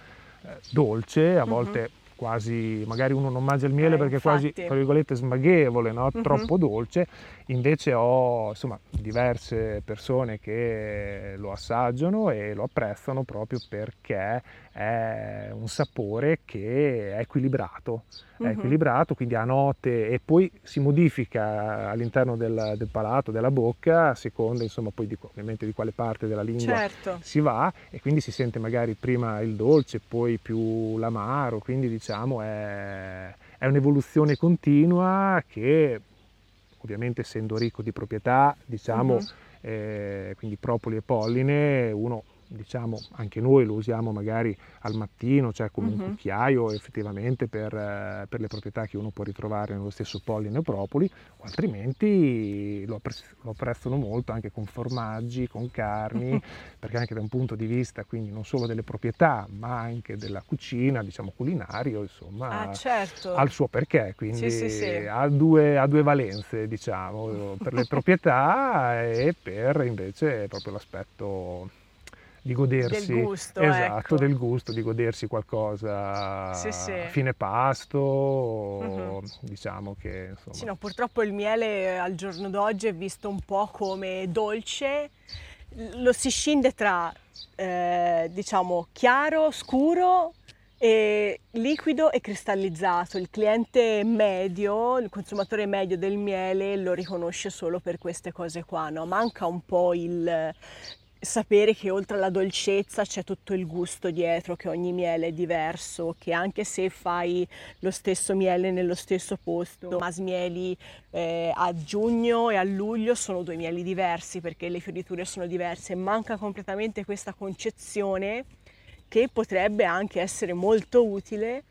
eh, dolce, a Mhm. volte quasi, magari uno non mangia il miele Eh, perché è quasi, tra virgolette, smaghevole, no? Troppo dolce, invece ho insomma diverse persone che lo assaggiano e lo apprezzano proprio perché è un sapore che è equilibrato, è Mhm. equilibrato, quindi ha note e poi si modifica all'interno del, del palato, della bocca, a seconda insomma poi di, ovviamente di quale parte della lingua Certo. si va e quindi si sente magari prima il dolce, poi più l'amaro, quindi diciamo è, è un'evoluzione continua che ovviamente essendo ricco di proprietà, diciamo, Mhm. eh, quindi propoli e polline, uno diciamo anche noi lo usiamo magari al mattino, cioè come un Mhm. cucchiaio effettivamente per, eh, per le proprietà che uno può ritrovare nello stesso polline o propoli, o altrimenti lo, appre- lo apprezzano molto anche con formaggi, con carni, [laughs] perché anche da un punto di vista quindi non solo delle proprietà, ma anche della cucina, diciamo culinario, insomma, Ah, certo. ha il suo perché, quindi Sì, sì, sì. Ha, due, ha due valenze, diciamo, [laughs] per le proprietà e per invece proprio l'aspetto di godersi Del gusto, esatto, ecco. del gusto, di godersi qualcosa Sì, sì. a fine pasto, o Mhm. diciamo che insomma, Sì, no, purtroppo il miele al giorno d'oggi è visto un po' come dolce, lo si scinde tra, eh, diciamo, chiaro, scuro e liquido e cristallizzato. Il cliente medio, il consumatore medio del miele lo riconosce solo per queste cose qua, no? Manca un po' il sapere che oltre alla dolcezza c'è tutto il gusto dietro, che ogni miele è diverso, che anche se fai lo stesso miele nello stesso posto, masmieli eh, a giugno e a luglio sono due mieli diversi perché le fioriture sono diverse, manca completamente questa concezione che potrebbe anche essere molto utile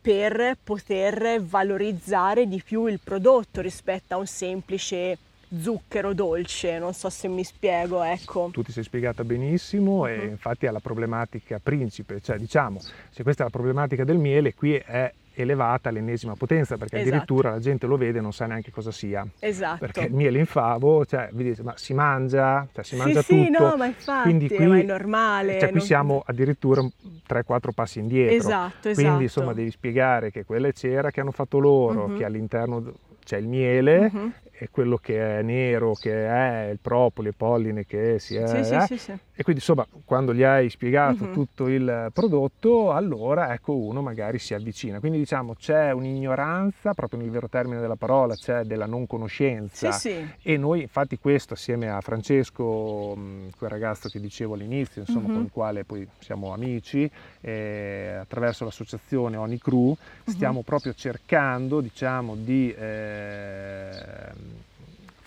per poter valorizzare di più il prodotto rispetto a un semplice zucchero dolce, non so se mi spiego, ecco. tu ti sei spiegata benissimo e Mhm. infatti è la problematica principe, cioè diciamo, se questa è la problematica del miele, qui è elevata all'ennesima potenza perché Esatto. addirittura la gente lo vede e non sa neanche cosa sia. Esatto. Perché il miele in favo, cioè, vi dite, ma si mangia? Cioè, si sì, mangia sì, tutto? no, ma infatti, Quindi qui, ma è normale. Cioè, qui non- siamo addirittura 3-4 passi indietro. Esatto, esatto. Quindi insomma devi spiegare che quella è cera che hanno fatto loro, Mhm. che all'interno c'è il miele Mhm. E quello che è nero, che è il propoli, il polline, che si è... Sì, sì, eh. sì, sì. E quindi insomma quando gli hai spiegato Mhm. tutto il prodotto, allora ecco uno magari si avvicina. Quindi diciamo c'è un'ignoranza, proprio nel vero termine della parola, c'è della non conoscenza. Sì, sì. E noi infatti questo assieme a Francesco, mh, quel ragazzo che dicevo all'inizio, insomma Mhm. con il quale poi siamo amici, eh, attraverso l'associazione Oni Crew, stiamo Mhm. proprio cercando diciamo di eh,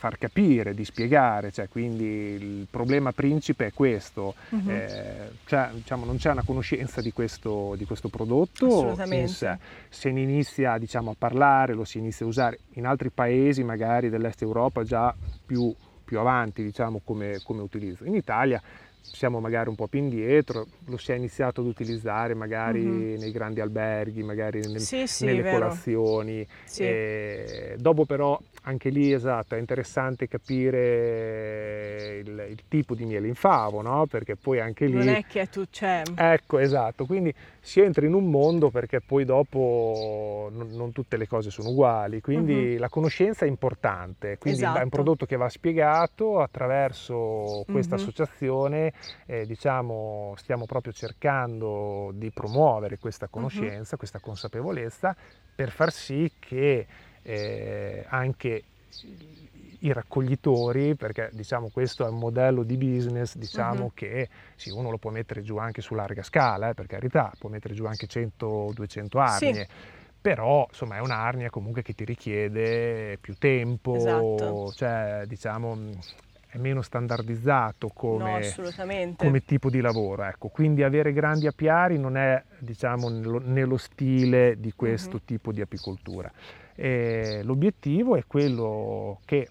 far capire, di spiegare, cioè quindi il problema principe è questo, Mhm. eh, cioè, diciamo, non c'è una conoscenza di questo, di questo prodotto sé. Se ne inizia diciamo, a parlare, lo si inizia a usare in altri paesi, magari dell'est Europa, già più, più avanti diciamo, come, come utilizzo. In Italia siamo magari un po' più indietro, lo si è iniziato ad utilizzare magari Mhm. nei grandi alberghi, magari nel- Sì, sì, nelle vero. colazioni. Sì. E dopo però anche lì esatto, è interessante capire il, il tipo di miele in favo, no? Perché poi anche lì... Non è che tu c'è. Ecco, esatto, quindi si entra in un mondo perché poi dopo non, non tutte le cose sono uguali, quindi Mhm. la conoscenza è importante, quindi è un Esatto. prodotto che va spiegato attraverso questa Mhm. associazione, eh, diciamo, stiamo proprio cercando di promuovere questa conoscenza, questa consapevolezza per far sì che eh, anche i raccoglitori, perché diciamo questo è un modello di business, diciamo Mhm. che sì, uno lo può mettere giù anche su larga scala, eh, per carità, può mettere giù anche 100-200 Sì. arnie, però insomma è un'arnia comunque che ti richiede più tempo, Esatto. cioè diciamo è meno standardizzato No, come, assolutamente. come tipo di lavoro, ecco. quindi avere grandi apiari non è diciamo nello, nello stile di questo Mhm. tipo di apicoltura. E l'obiettivo è quello che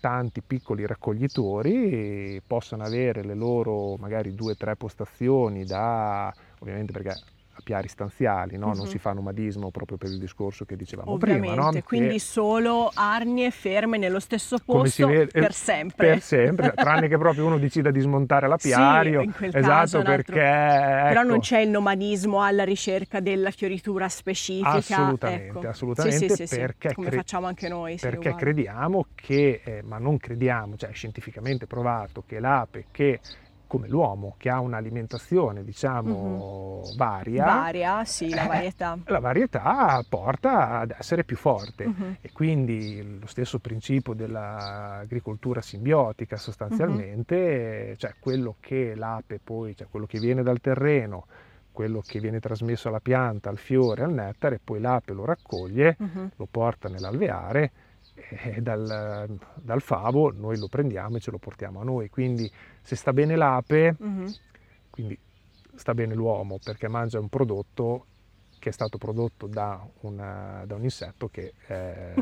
tanti piccoli raccoglitori possano avere le loro magari due o tre postazioni da ovviamente perché apiari stanziali, no? non Mhm. si fa nomadismo proprio per il discorso che dicevamo Ovviamente, prima, no? Quindi solo arnie ferme nello stesso posto vede, per eh, sempre. per sempre, tranne che proprio uno decida di smontare l'apiario, [laughs] Sì, in quel esatto altro- perché Però ecco, non c'è il nomadismo alla ricerca della fioritura specifica. Assolutamente, ecco. assolutamente, Sì, sì, sì, sì, perché come cre- facciamo anche noi. sì, perché crediamo che, eh, ma non crediamo, cioè è scientificamente provato che l'ape che come l'uomo che ha un'alimentazione diciamo varia, Varia, sì, la eh, varietà. la varietà porta ad essere più forte. Mhm. E quindi lo stesso principio dell'agricoltura simbiotica sostanzialmente, cioè quello che l'ape poi, cioè quello che viene dal terreno, quello che viene trasmesso alla pianta, al fiore, al nettare, poi l'ape lo raccoglie, Mhm. lo porta nell'alveare e dal, dal favo noi lo prendiamo e ce lo portiamo a noi. Quindi se sta bene l'ape, Mhm. quindi sta bene l'uomo perché mangia un prodotto che è stato prodotto da, una- da un insetto che, eh,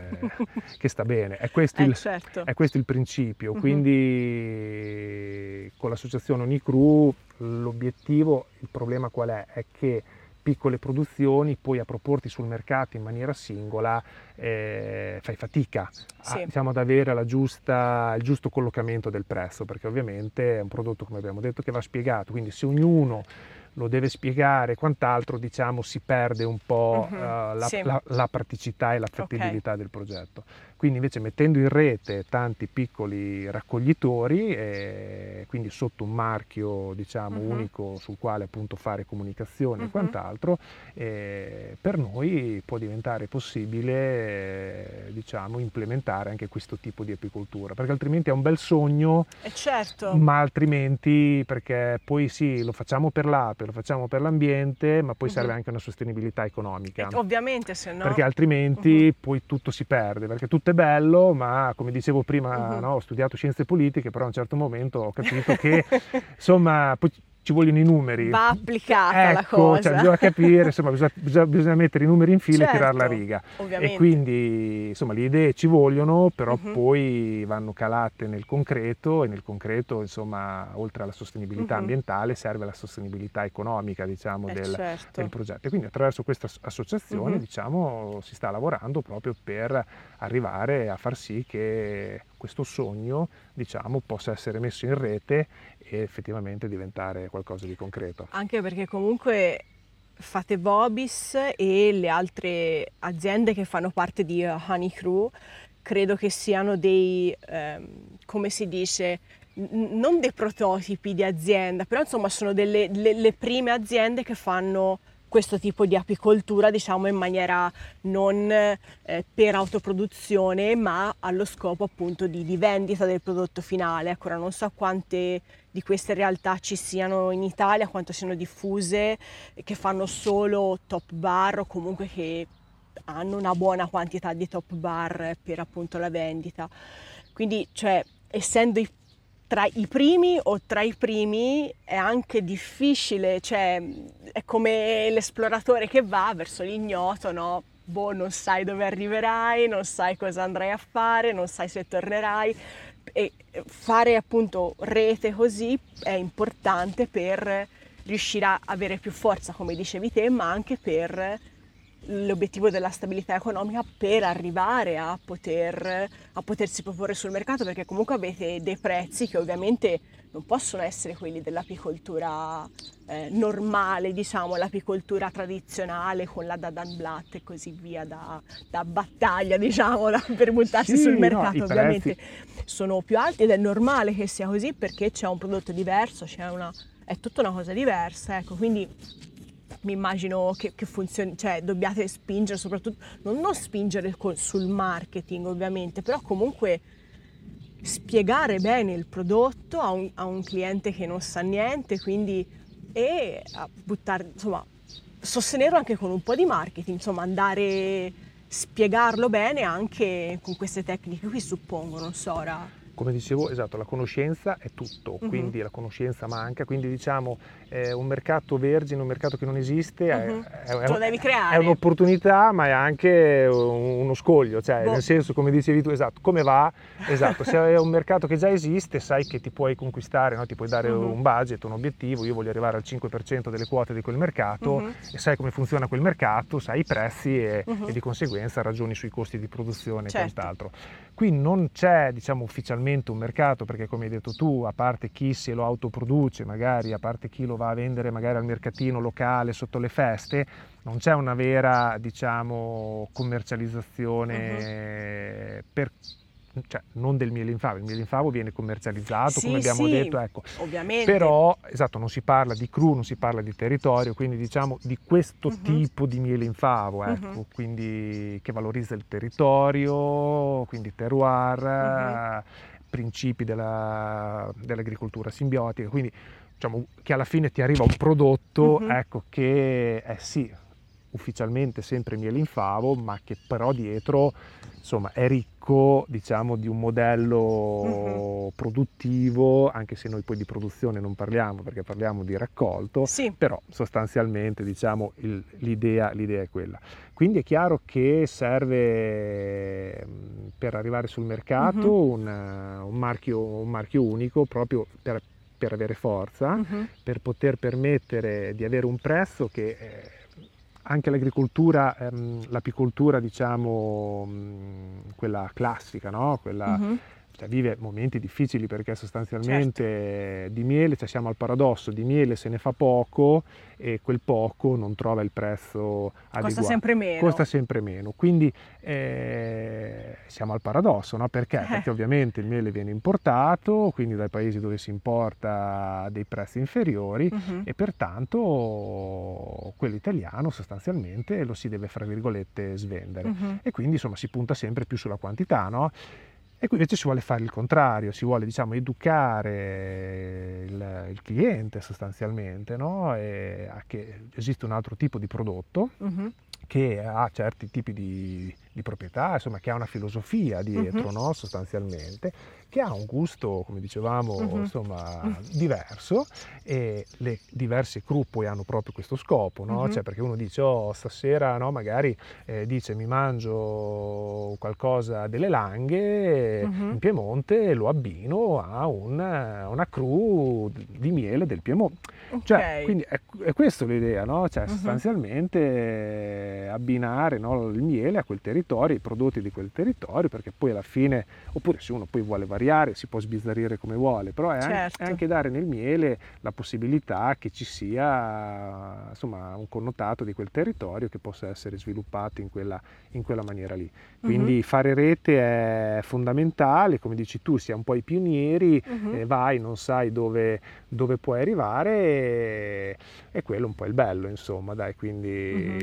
che sta bene. È questo, Eh, il, certo. è questo il principio. Mhm. Quindi con l'associazione Unicru l'obiettivo, il problema qual è? È che piccole produzioni poi a proporti sul mercato in maniera singola eh, fai fatica a, Sì. diciamo, ad avere la giusta- il giusto collocamento del prezzo perché ovviamente è un prodotto come abbiamo detto che va spiegato quindi se ognuno lo deve spiegare quant'altro diciamo si perde un po' Mhm, eh, la, sì. la- la praticità e la fattibilità del progetto quindi invece mettendo in rete tanti piccoli raccoglitori, eh, quindi sotto un marchio diciamo Mhm. unico sul quale appunto fare comunicazione Mhm. e quant'altro, eh, per noi può diventare possibile eh, diciamo implementare anche questo tipo di apicoltura, perché altrimenti è un bel sogno, Eh, certo. ma altrimenti perché poi sì, lo facciamo per l'ape, lo facciamo per l'ambiente, ma poi Mhm. serve anche una sostenibilità economica. Eh, Ovviamente, se no... Perché altrimenti poi tutto si perde, perché tutto è bello, ma come dicevo prima, Mhm. no, ho studiato scienze politiche, però a un certo momento ho capito [laughs] che insomma ci vogliono i numeri. Va applicata la Ecco, cosa. cioè, bisogna capire, insomma, bisogna, bisogna- bisogna mettere i numeri in fila Certo, e tirare la riga. Ovviamente. E quindi insomma le idee ci vogliono, però Mhm. poi vanno calate nel concreto e nel concreto, insomma, oltre alla sostenibilità Mhm. ambientale serve la sostenibilità economica, diciamo, Eh, del, certo. del progetto. E quindi attraverso questa as- associazione Mhm. diciamo, si sta lavorando proprio per arrivare a far sì che questo sogno diciamo, possa essere messo in rete e effettivamente diventare qualcosa di concreto. Anche perché comunque fate Vobis e le altre aziende che fanno parte di uh, Honey Crew credo che siano dei, ehm, come si dice, non dei prototipi di azienda, però insomma sono delle le, le prime aziende che fanno questo tipo di apicoltura, diciamo, in maniera non eh, per autoproduzione, ma allo scopo appunto di, di vendita del prodotto finale. Ecco, ora non so quante di queste realtà ci siano in Italia, quanto siano diffuse, che fanno solo top bar o comunque che hanno una buona quantità di top bar per appunto la vendita. Quindi, cioè, essendo i tra i primi o tra i primi è anche difficile, cioè è come l'esploratore che va verso l'ignoto, no? Boh, non sai dove arriverai, non sai cosa andrai a fare, non sai se tornerai. e fare appunto rete così è importante per riuscire a avere più forza, come dicevi te, ma anche per l'obiettivo della stabilità economica per arrivare a, poter, a potersi proporre sul mercato perché comunque avete dei prezzi che ovviamente non possono essere quelli dell'apicoltura eh, normale, diciamo, l'apicoltura tradizionale con la Dadanblatt e così via da, da battaglia, diciamo, da, per buttarsi Sì, sul no, mercato. i ovviamente prezzi- sono più alti ed è normale che sia così perché c'è un prodotto diverso, c'è una, è tutta una cosa diversa, ecco, quindi mi immagino che, che funzioni, cioè dobbiate spingere soprattutto, non, non spingere col- sul marketing ovviamente, però comunque spiegare bene il prodotto a un, a un cliente che non sa niente, quindi e buttare, insomma, sostenerlo anche con un po' di marketing, insomma, andare spiegarlo bene anche con queste tecniche qui suppongo, non so ora. Come dicevo, esatto, la conoscenza è tutto, Mhm. quindi la conoscenza manca, quindi diciamo eh, un mercato vergine, un mercato che non esiste, è- Mhm. è, creare. è un'opportunità ma è anche un- uno scoglio, cioè Boh. nel senso come dicevi tu, esatto, come va? Esatto, se è un mercato che già esiste sai che ti puoi conquistare, no? ti puoi dare Mhm. un budget, un obiettivo, io voglio arrivare al 5% delle quote di quel mercato e sai come funziona quel mercato, sai i prezzi e, e di conseguenza ragioni sui costi di produzione e Certo. quant'altro. Qui non c'è diciamo, ufficialmente un mercato perché come hai detto tu, a parte chi se lo autoproduce, magari a parte chi lo va a vendere magari al mercatino locale sotto le feste, non c'è una vera diciamo, commercializzazione per, cioè, non del miele in favo, il miele in favo viene commercializzato Sì, come abbiamo sì, detto, ecco. Ovviamente. Però, esatto, non si parla di cru, non si parla di territorio, quindi diciamo di questo Mhm. tipo di miele in favo, ecco, Mhm. quindi che valorizza il territorio, quindi terroir, Mhm. eh, principi della- dell'agricoltura simbiotica, quindi diciamo che alla fine ti arriva un prodotto, Mhm. ecco, che è sì, ufficialmente sempre miele in favo, ma che però dietro insomma è ricco diciamo di un modello Mhm. produttivo, anche se noi poi di produzione non parliamo perché parliamo di raccolto, Sì. però sostanzialmente diciamo il- l'idea, l'idea è quella. Quindi è chiaro che serve per arrivare sul mercato Mhm. un, eh, un marchio, un marchio unico proprio per, per avere forza, Mhm. per poter permettere di avere un prezzo che eh, anche l'agricoltura, ehm, l'apicoltura diciamo mh, quella classica, no? quella, Mhm. Cioè, vive momenti difficili perché sostanzialmente di miele, cioè siamo al paradosso, di miele se ne fa poco e quel poco non trova il prezzo adeguato. Costa sempre meno. Costa sempre meno, quindi eh, siamo al paradosso, no? perché? Eh. Perché ovviamente il miele viene importato, quindi dai paesi dove si importa a dei prezzi inferiori Mhm. e pertanto quello italiano sostanzialmente lo si deve, fra virgolette, svendere Mhm. e quindi insomma si punta sempre più sulla quantità, no? E qui invece si vuole fare il contrario, si vuole diciamo educare il, il cliente sostanzialmente, no? A che esiste un altro tipo di prodotto Mhm. che ha certi tipi di, di proprietà, insomma che ha una filosofia dietro, Mhm. no? sostanzialmente, che ha un gusto, come dicevamo, Mhm. insomma, diverso e le diverse cru poi hanno proprio questo scopo, no? Mhm. Cioè, perché uno dice, oh, stasera no, magari eh, dice mi mangio qualcosa delle langhe in Piemonte e lo abbino a un- una cru di miele del Piemonte. Cioè, Ok. quindi è, è questa l'idea, no? Cioè, sostanzialmente abbinare no, il miele a quel territorio, i prodotti di quel territorio, perché poi alla fine, oppure se uno poi vuole variare, si può sbizzarrire come vuole, però è, anche, Certo. è anche dare nel miele la possibilità che ci sia insomma, un connotato di quel territorio che possa essere sviluppato in quella, in quella maniera lì. Quindi Mhm. fare rete è fondamentale, come dici tu, siamo poi pionieri, Mhm. eh, vai, non sai dove, dove puoi arrivare e, quello è un po' il bello, insomma, dai, quindi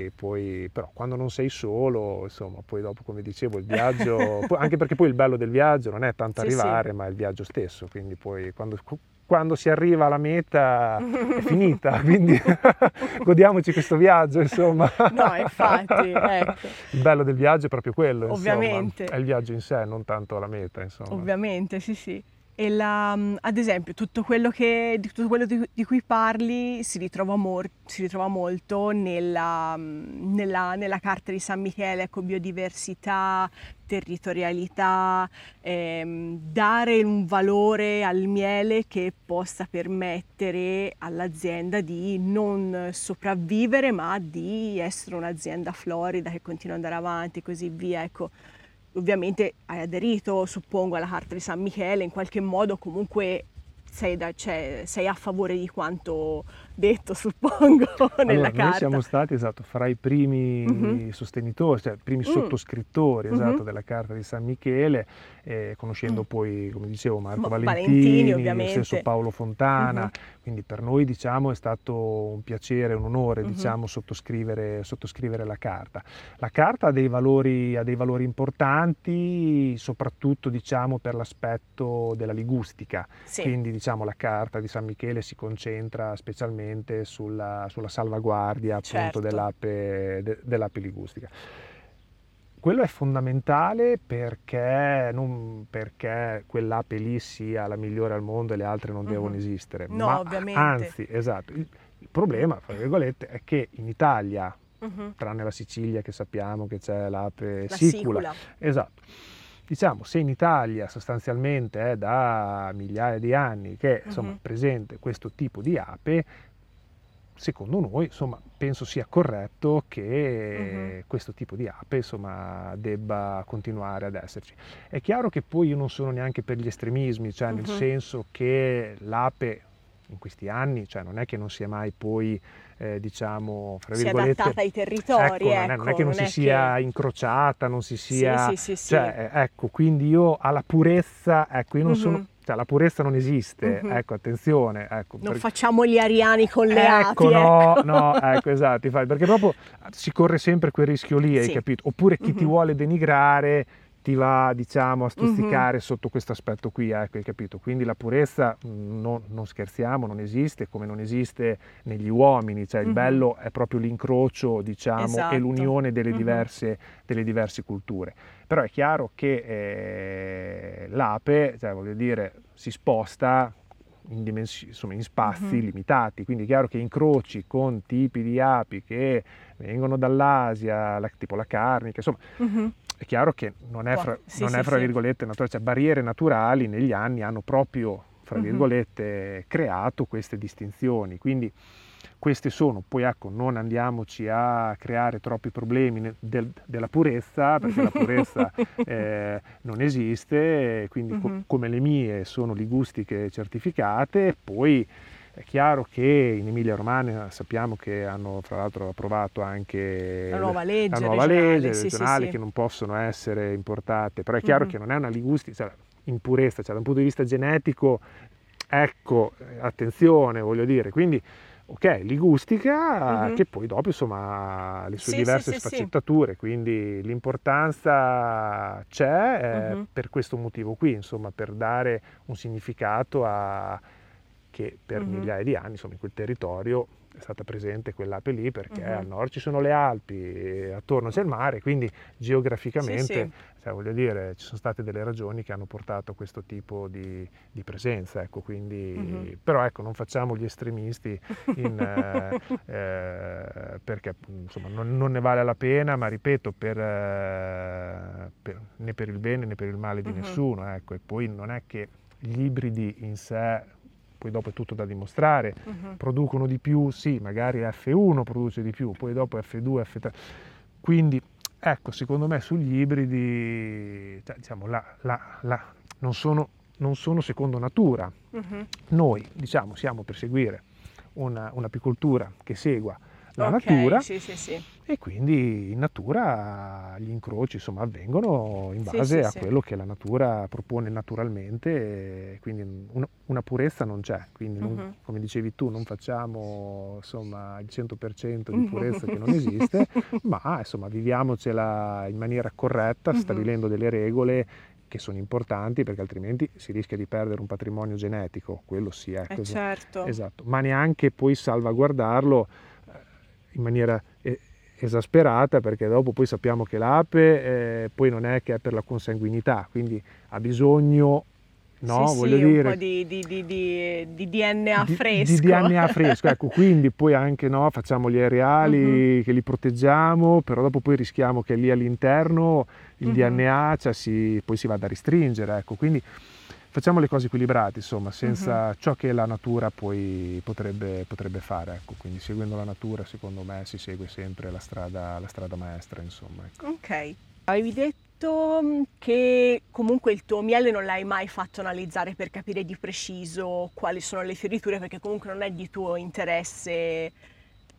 Mhm. poi, però quando non sei solo, insomma, poi dopo, come dicevo, il viaggio, [laughs] anche perché poi il bello del viaggio non è tanto Sì, arrivare, sì. ma è il viaggio stesso, quindi poi quando, quando si arriva alla meta è finita, [laughs] quindi [laughs] godiamoci questo viaggio, insomma. No, infatti, ecco. Il bello del viaggio è proprio quello, insomma, Ovviamente. è il viaggio in sé, non tanto la meta, insomma. Ovviamente, sì, sì. La, mm, ad esempio, tutto quello, che, di, tutto quello di, di, cui parli si ritrova, mor, si ritrova molto nella, mm, nella, nella, Carta di San Michele, ecco, biodiversità, territorialità, ehm, dare un valore al miele che possa permettere all'azienda di non sopravvivere, ma di essere un'azienda florida che continua ad andare avanti e così via. Ecco, ovviamente hai aderito, suppongo, alla Carta di San Michele, in qualche modo comunque sei, da, cioè, sei a favore di quanto detto, [laughs] suppongo, nella allora, carta. Noi siamo stati esatto, fra i primi uh-huh. sostenitori, cioè i primi mm. sottoscrittori esatto, uh-huh. della Carta di San Michele, eh, conoscendo uh-huh. poi, come dicevo, Marco Valentini, Valentini lo stesso Paolo Fontana, quindi per noi diciamo, è stato un piacere, un onore diciamo, sottoscrivere, sottoscrivere, la Carta. La Carta ha dei valori, ha dei valori importanti, soprattutto diciamo, per l'aspetto della ligustica, sì. quindi diciamo, la Carta di San Michele si concentra specialmente sulla, sulla salvaguardia appunto certo. dell'ape, de, dell'ape ligustica. Quello è fondamentale perché, non perché quell'ape lì sia la migliore al mondo e le altre non uh-huh. devono esistere. No, ma ovviamente. Anzi, esatto. Il, il problema, fra virgolette, è che in Italia, uh-huh. tranne la Sicilia che sappiamo che c'è l'ape la sicula, sicula. esatto diciamo, se in Italia sostanzialmente è da migliaia di anni che è uh-huh. presente questo tipo di ape, secondo noi insomma, penso sia corretto che uh-huh. questo tipo di ape insomma, debba continuare ad esserci. È chiaro che poi io non sono neanche per gli estremismi, cioè uh-huh. nel senso che l'ape in questi anni, cioè non è che non sia mai poi, eh, diciamo, fra si virgolette... Si è adattata ai territori, ecco, ecco, non, è, non, è, che non, non si sia che... incrociata, non si sia... Sì, sì, sì, cioè, ecco, quindi io alla purezza, ecco, io non uh-huh. sono cioè, la purezza non esiste, uh-huh. ecco, attenzione. Ecco, non per... facciamo gli ariani con le ecco, api. No, ecco. no, ecco, esatto, perché proprio si corre sempre quel rischio lì, hai capito? Oppure chi uh-huh. ti vuole denigrare ti va diciamo a stuzzicare uh-huh. sotto questo aspetto qui, ecco, hai capito? Quindi la purezza mm, non, non, scherziamo, non esiste come non esiste negli uomini, cioè uh-huh. il bello è proprio l'incrocio diciamo esatto. e l'unione delle, uh-huh. diverse, delle diverse culture. Però è chiaro che eh, l'ape, cioè, voglio dire, si sposta in, dimens- insomma, in spazi uh-huh. limitati, quindi è chiaro che incroci con tipi di api che vengono dall'Asia, la, tipo la carnica, insomma, uh-huh. È chiaro che non è fra, sì, non sì, è fra virgolette naturale, cioè barriere naturali negli anni hanno proprio, fra virgolette, uh-huh. creato queste distinzioni, quindi queste sono, poi ecco, non andiamoci a creare troppi problemi del, della purezza, perché la purezza [laughs] eh, non esiste, quindi uh-huh. co- mhm. come le mie sono ligustiche certificate, poi è chiaro che in Emilia Romagna sappiamo che hanno fra l'altro approvato anche la nuova legge, la nuova regionale, legge sì, regionale sì, che non possono essere importate, però è chiaro uh-huh. che non è una ligustica, cioè, in purezza, cioè da un punto di vista genetico, ecco, attenzione, voglio dire, quindi ok, ligustica, uh-huh. che poi dopo insomma ha le sue sì, diverse sì, sfaccettature, sì, quindi l'importanza c'è uh-huh. per questo motivo qui, insomma, per dare un significato a che per uh-huh. migliaia di anni, insomma, in quel territorio è stata presente quell'ape lì perché uh-huh. al nord ci sono le Alpi, attorno c'è il mare, quindi geograficamente, sì, sì. Cioè, voglio dire, ci sono state delle ragioni che hanno portato a questo tipo di, di presenza, ecco, quindi, uh-huh. però ecco, non facciamo gli estremisti in, [laughs] eh, eh, perché insomma, non, non, ne vale la pena, ma ripeto, per, eh, per, né per il bene né per il male di uh-huh. nessuno, ecco, e poi non è che gli ibridi in sé poi dopo è tutto da dimostrare, uh-huh. producono di più, sì, magari F1 produce di più, poi dopo F2, F3. Quindi, ecco, secondo me sugli ibridi, cioè, diciamo, la, la, la, non, sono, non, sono, secondo natura. Uh-huh. Noi, diciamo, siamo per seguire una, un'apicoltura che segua la okay, natura sì, sì, sì. E quindi in natura gli incroci insomma, avvengono in base a quello che la natura propone naturalmente, quindi una, una purezza non c'è, quindi non, uh-huh. come dicevi tu non facciamo insomma, il 100% di purezza che non [laughs] esiste, ma insomma, viviamocela in maniera corretta, uh-huh. stabilendo delle regole che sono importanti perché altrimenti si rischia di perdere un patrimonio genetico, quello sì, ecco. Eh certo. Esatto, ma neanche poi salvaguardarlo in maniera esasperata perché dopo poi sappiamo che l'ape eh, poi non è che è per la consanguinità, quindi ha bisogno no? Sì, Voglio sì, dire, un po' di, di- di- di- DNA fresco. di DNA [laughs] fresco, ecco, quindi poi anche no, facciamo gli areali che li proteggiamo, però dopo poi rischiamo che lì all'interno il Mhm. DNA cioè, si- poi si vada a restringere, ecco, quindi facciamo le cose equilibrate, insomma, senza Mhm. ciò che la natura poi potrebbe, potrebbe fare, ecco, quindi seguendo la natura secondo me si segue sempre la strada, la strada maestra, insomma. ecco. Ok. Avevi detto mm, che comunque il tuo miele non l'hai mai fatto analizzare per capire di preciso quali sono le fioriture, perché comunque non è di tuo interesse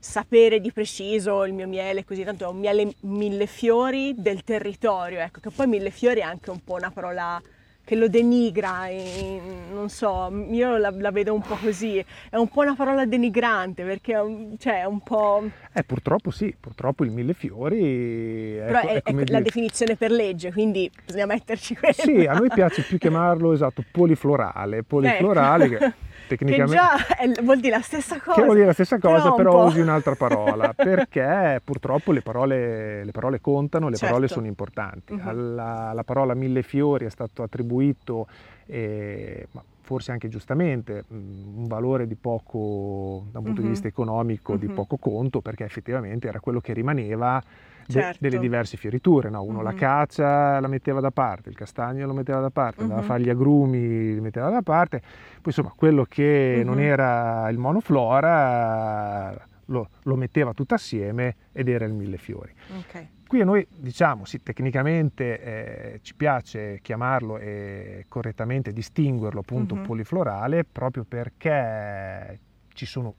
sapere di preciso il mio miele, così tanto è un miele mille fiori del territorio, ecco, che poi mille fiori è anche un po' una parola che lo denigra, e, non so, io la, la vedo un po' così, è un po' una parola denigrante perché è un, cioè, è un po'... Eh, purtroppo sì, purtroppo il mille fiori è, Però co- è, è la dire- definizione per legge, quindi bisogna metterci quello. Sì, a noi piace più chiamarlo esatto, poliflorale, poliflorale Ecco. che [laughs] tecnicamente Che già vuol dire la stessa cosa. che vuol dire la stessa cosa, però, po'. usi un'altra parola, [laughs] perché purtroppo le parole, le parole contano, le parole Certo. sono importanti. Mhm. Alla, alla parola mille fiori è stato attribuito, eh, forse anche giustamente, mh, un valore di poco, da un punto Mhm. di vista economico, di Mhm. poco conto, perché effettivamente era quello che rimaneva de- Certo. delle diverse fioriture. no? Uno la Mhm. cacia la metteva da parte, il castagno lo metteva da parte, andava a Mhm. fare gli agrumi, li metteva da parte. Poi insomma quello che non Mhm. era il monoflora lo, lo metteva tutto assieme ed era il millefiori. Ok. Qui a noi diciamo, sì, tecnicamente eh, ci piace chiamarlo e correttamente distinguerlo appunto Mhm. poliflorale proprio perché ci sono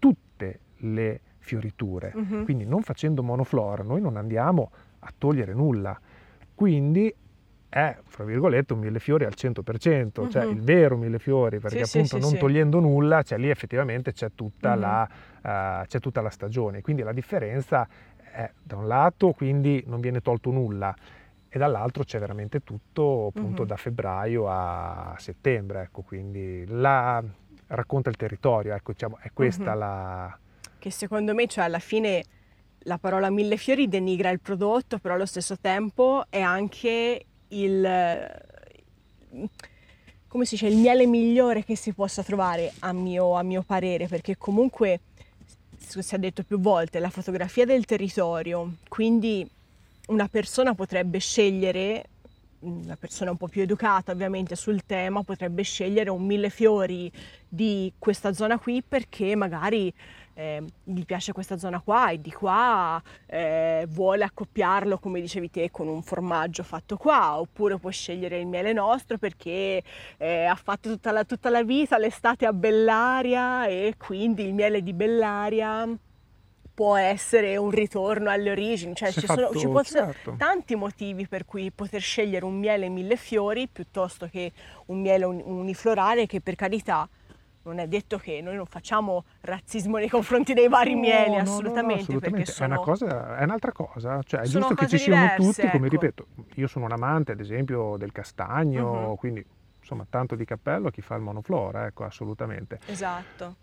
tutte le fioriture. Mhm. Quindi non facendo monoflora noi non andiamo a togliere nulla. Quindi è, fra virgolette, un millefiori al 100%, cioè Mhm. il vero millefiori, perché Sì, appunto sì, non sì. togliendo nulla, cioè lì effettivamente c'è tutta, Mhm. la, eh, c'è tutta la stagione. Quindi la differenza è da un lato quindi non viene tolto nulla e dall'altro c'è veramente tutto appunto Mhm. da febbraio a settembre, ecco, quindi la, racconta il territorio, ecco, diciamo, è questa la... Che secondo me, cioè alla fine la parola mille fiori denigra il prodotto, però allo stesso tempo è anche il come si dice, il miele migliore che si possa trovare a mio, a mio parere, perché comunque si è detto più volte, la fotografia del territorio, quindi una persona potrebbe scegliere, una persona un po' più educata ovviamente sul tema, potrebbe scegliere un mille fiori di questa zona qui perché magari eh, gli piace questa zona qua e di qua eh, vuole accoppiarlo, come dicevi te, con un formaggio fatto qua, oppure può scegliere il miele nostro perché eh, ha fatto tutta la, tutta la vita l'estate a Bellaria e quindi il miele di Bellaria può essere un ritorno alle origini, cioè ci sono ci possono- certo. tanti motivi per cui poter scegliere un miele mille fiori piuttosto che un miele un- uniflorale che per carità non è detto che noi non facciamo razzismo nei confronti dei vari No, mieli, no, no, no, assolutamente, assolutamente. sono... È, una cosa, è un'altra cosa, cioè è giusto che ci siano diverse, tutti, come ecco. ripeto, io sono un amante ad esempio del castagno, Mhm. quindi insomma tanto di cappello a chi fa il monoflora, ecco assolutamente. Esatto.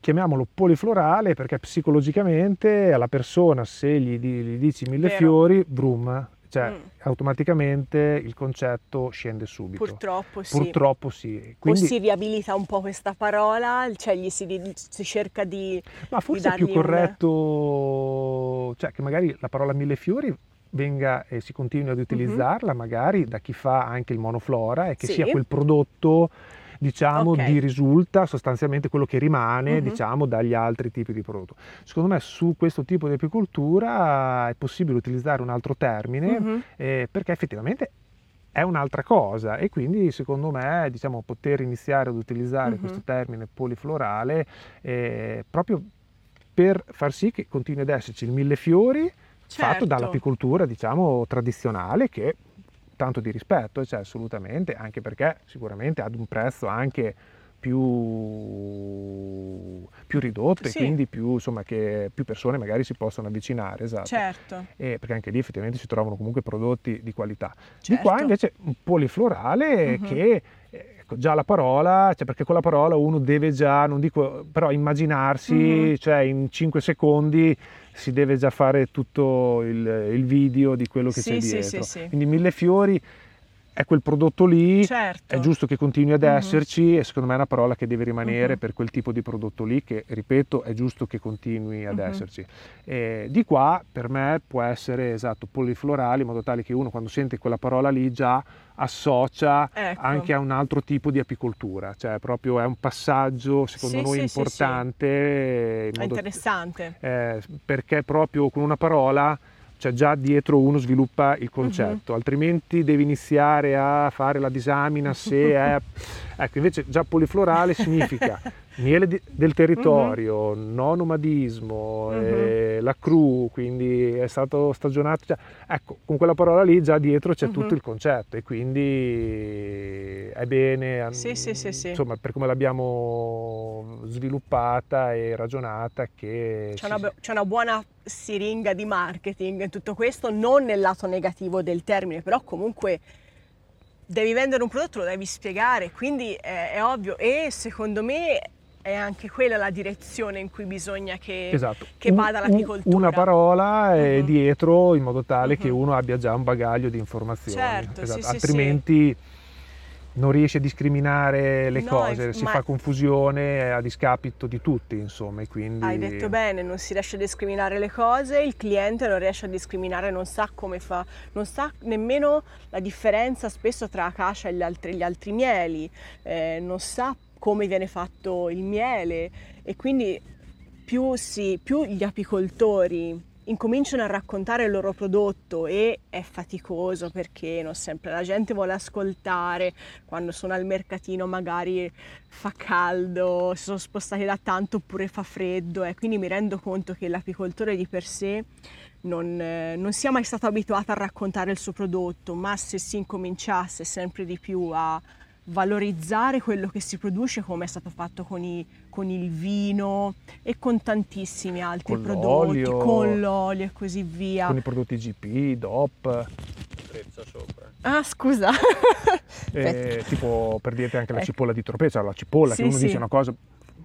Chiamiamolo poliflorale perché psicologicamente alla persona se gli, gli dici mille Vero. fiori, brum, cioè Mm. automaticamente il concetto scende subito. Purtroppo sì. Purtroppo sì. O Quindi, si riabilita un po' questa parola, cioè gli si, si cerca di... Ma forse è più dargli un- corretto, cioè che magari la parola mille fiori venga e si continui ad utilizzarla magari da chi fa anche il monoflora e che Sì. sia quel prodotto diciamo Ok. di risulta sostanzialmente quello che rimane Mhm. diciamo dagli altri tipi di prodotto. Secondo me su questo tipo di apicoltura è possibile utilizzare un altro termine Mhm. eh, perché effettivamente è un'altra cosa e quindi secondo me diciamo poter iniziare ad utilizzare Mhm. questo termine poliflorale eh, proprio per far sì che continui ad esserci il mille fiori fatto Certo. dall'apicoltura diciamo tradizionale che tanto di rispetto cioè assolutamente anche perché sicuramente ad un prezzo anche più, più ridotto Sì. e quindi più insomma che più persone magari si possono avvicinare esatto Certo. e perché anche lì effettivamente si trovano comunque prodotti di qualità. Di Certo. qua invece un poliflorale Mhm. che ecco, già la parola, cioè perché con la parola uno deve già, non dico, però immaginarsi, Mhm. cioè in 5 secondi si deve già fare tutto il, il video di quello che Sì, c'è dietro. sì, sì. Quindi mille fiori è quel prodotto lì, certo. è giusto che continui ad esserci uh-huh. e secondo me è una parola che deve rimanere uh-huh. per quel tipo di prodotto lì che, ripeto, è giusto che continui ad uh-huh. esserci. E di qua per me può essere esatto, poliflorale in modo tale che uno quando sente quella parola lì già associa ecco. anche a un altro tipo di apicoltura, cioè proprio è un passaggio secondo sì, noi sì, importante. Sì, interessante. Eh, perché proprio con una parola cioè già dietro uno sviluppa il concetto, uh-huh. altrimenti devi iniziare a fare la disamina se è... [laughs] ecco, invece già poliflorale [laughs] significa miele di, del territorio, uh-huh. no nomadismo, uh-huh. eh, la cru, quindi è stato stagionato, cioè, ecco, con quella parola lì già dietro c'è tutto il concetto e quindi è bene, sì, sì, sì, insomma, per come l'abbiamo sviluppata e ragionata che... C'è, una, c'è una buona siringa di marketing in tutto questo, non nel lato negativo del termine, però comunque devi vendere un prodotto, lo devi spiegare, quindi è, è ovvio e secondo me è anche quella la direzione in cui bisogna che, esatto. che vada l'apicoltura. Una parola uh-huh. dietro in modo tale uh-huh. che uno abbia già un bagaglio di informazioni. Certo, esatto. sì, Altrimenti sì, non riesce a discriminare le no, cose, si fa confusione a discapito di tutti, insomma, quindi... Hai detto bene, non si riesce a discriminare le cose, il cliente non riesce a discriminare, non sa come fa, non sa nemmeno la differenza spesso tra acacia e gli altri, gli altri mieli, eh, non sa come viene fatto il miele e quindi più, si, più gli apicoltori incominciano a raccontare il loro prodotto e è faticoso perché non sempre la gente vuole ascoltare, quando sono al mercatino magari fa caldo, si sono spostati da tanto oppure fa freddo e quindi mi rendo conto che l'apicoltore di per sé non, eh, non sia mai stato abituato a raccontare il suo prodotto, ma se si incominciasse sempre di più a valorizzare quello che si produce come è stato fatto con, i, con il vino e con tantissimi altri con prodotti, l'olio, con l'olio e così via. Con i prodotti GP, DOP. sopra. Ah, scusa. eh, [laughs] tipo per dirti anche la ecco. cipolla di tropea, cioè la cipolla sì, che uno sì. dice una cosa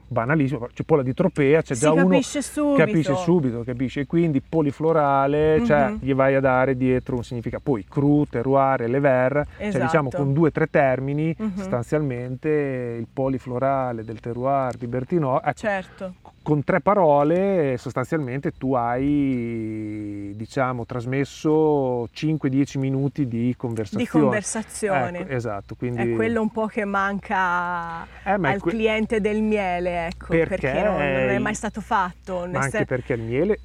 banalissimo, cipolla di tropea, c'è già uno capisce subito. capisce subito, capisce, e quindi poliflorale, mm-hmm. cioè gli vai a dare dietro un significato. Poi cru, terroir, lever, esatto. cioè diciamo con due o tre termini mm-hmm. sostanzialmente il poliflorale del terroir di Bertinò, ecco, certo. con tre parole sostanzialmente tu hai diciamo trasmesso 5-10 minuti di conversazione. Di conversazione. Ecco, esatto, quindi... È quello un po' che manca eh, al que... cliente del miele ecco, perché, perché non, non, è mai stato fatto. Ma anche perché il miele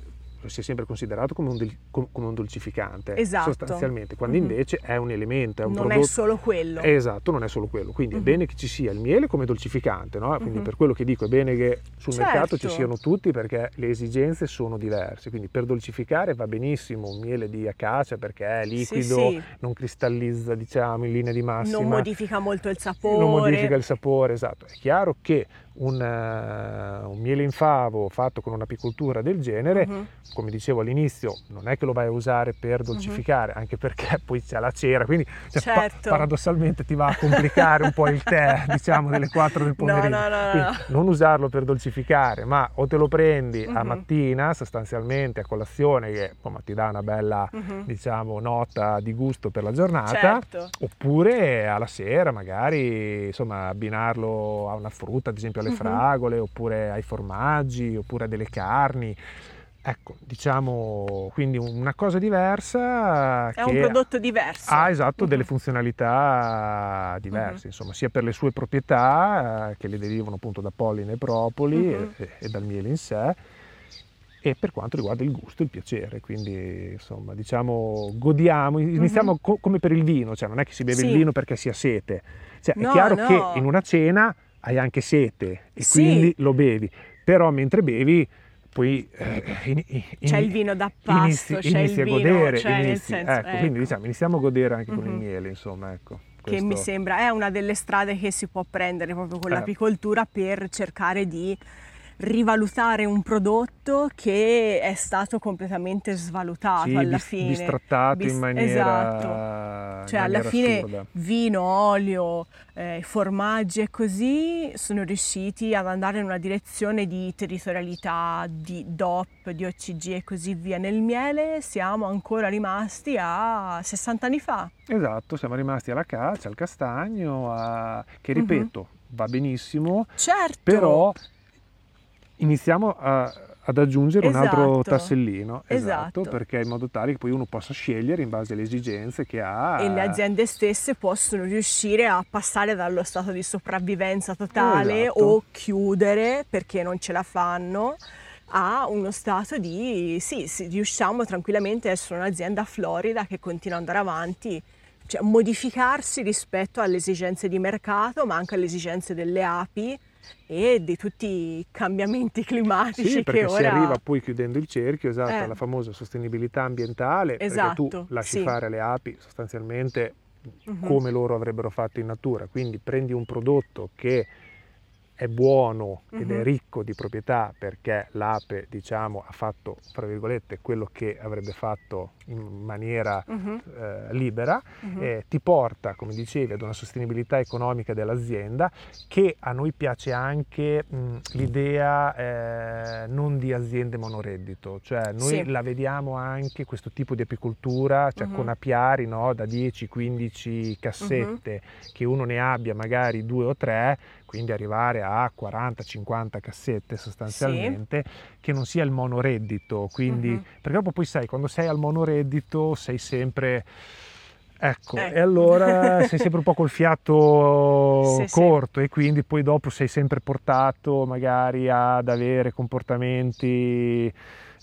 si è sempre considerato come un, come un dolcificante esatto. sostanzialmente, quando mm-hmm. invece è un elemento, è un non prodotto... è solo quello. Esatto, non è solo quello, quindi mm-hmm. è bene che ci sia il miele come dolcificante, no? quindi mm-hmm. per quello che dico è bene che sul certo. mercato ci siano tutti perché le esigenze sono diverse, quindi per dolcificare va benissimo un miele di acacia perché è liquido, sì, sì. non cristallizza diciamo in linea di massima. Non modifica molto il sapore. Non modifica il sapore, esatto. È chiaro che un, uh, un, miele in favo fatto con un'apicoltura del genere, uh-huh. Come dicevo all'inizio, non è che lo vai a usare per dolcificare, uh-huh. anche perché [laughs] poi c'è la cera, quindi cioè, certo. pa- paradossalmente ti va a complicare un po' il tè, [laughs] [laughs] diciamo, delle 4 del pomeriggio. No, no, no, non usarlo per dolcificare, ma o te lo prendi uh-huh. a mattina, sostanzialmente a colazione, che insomma, ti dà una bella, diciamo, nota di gusto per la giornata, certo. oppure alla sera magari, insomma, abbinarlo a una frutta, ad esempio alle uh-huh. fragole, oppure ai formaggi, oppure a delle carni. Ecco, diciamo quindi una cosa diversa. È un prodotto diverso. Ha esatto uh-huh. delle funzionalità diverse, uh-huh. insomma, sia per le sue proprietà, eh, che le derivano appunto da polline e propoli uh-huh. e, e, dal miele in sé, e per quanto riguarda il gusto e il piacere. Quindi, insomma, diciamo, godiamo, iniziamo co- come per il vino, cioè non è che si beve sì. il vino perché si ha sete. Cioè, no, è chiaro no. che in una cena hai anche sete e sì. quindi lo bevi, però mentre bevi poi eh, in, in, c'è il vino da pasto, inizi, c'è inizi il a godere, cioè inizi, senso, ecco, ecco. quindi diciamo iniziamo a godere anche con mm-hmm. il miele, insomma, ecco. Che mi sembra è una delle strade che si può prendere proprio con Eh. l'apicoltura per cercare di rivalutare un prodotto che è stato completamente svalutato Sì, alla bis- fine. bistrattato Bis- in maniera, esatto. Cioè, alla maniera fine assurda. vino, olio, eh, formaggi e così sono riusciti ad andare in una direzione di territorialità, di DOP, di OCG e così via. Nel miele siamo ancora rimasti a 60 anni fa. Esatto, siamo rimasti alla caccia, al castagno, a- che Mhm. ripeto, va benissimo, Certo, però iniziamo a- ad aggiungere un altro Esatto. tassellino, Esatto. perché in modo tale che poi uno possa scegliere in base alle esigenze che ha. e le aziende stesse possono riuscire a passare dallo stato di sopravvivenza totale Esatto. o chiudere perché non ce la fanno a uno stato di sì, sì, riusciamo tranquillamente a essere un'azienda florida che continua ad andare avanti, cioè modificarsi rispetto alle esigenze di mercato, ma anche alle esigenze delle api e di tutti i cambiamenti climatici Sì, perché che si ora arriva poi chiudendo il cerchio, esatto, Eh. alla famosa sostenibilità ambientale, perché tu Esatto, lasci sì. fare le api sostanzialmente Mhm. come loro avrebbero fatto in natura, quindi prendi un prodotto che è buono ed è Mhm. ricco di proprietà perché l'ape, diciamo, ha fatto, fra virgolette, quello che avrebbe fatto in maniera Mhm, eh, libera, mhm. eh, ti porta, come dicevi, ad una sostenibilità economica dell'azienda che a noi piace anche mh, l'idea eh, non di aziende monoreddito, cioè noi Sì. la vediamo anche questo tipo di apicoltura, cioè con apiari no, da 10-15 cassette, che uno ne abbia magari due o tre, quindi arrivare a 40-50 cassette sostanzialmente, che non sia il monoreddito, quindi Mhm. perché dopo poi sai, quando sei al monoreddito sei sempre... Ecco, Ecco. e allora [laughs] sei sempre un po' col fiato Sì, sì. corto e quindi poi dopo sei sempre portato magari ad avere comportamenti,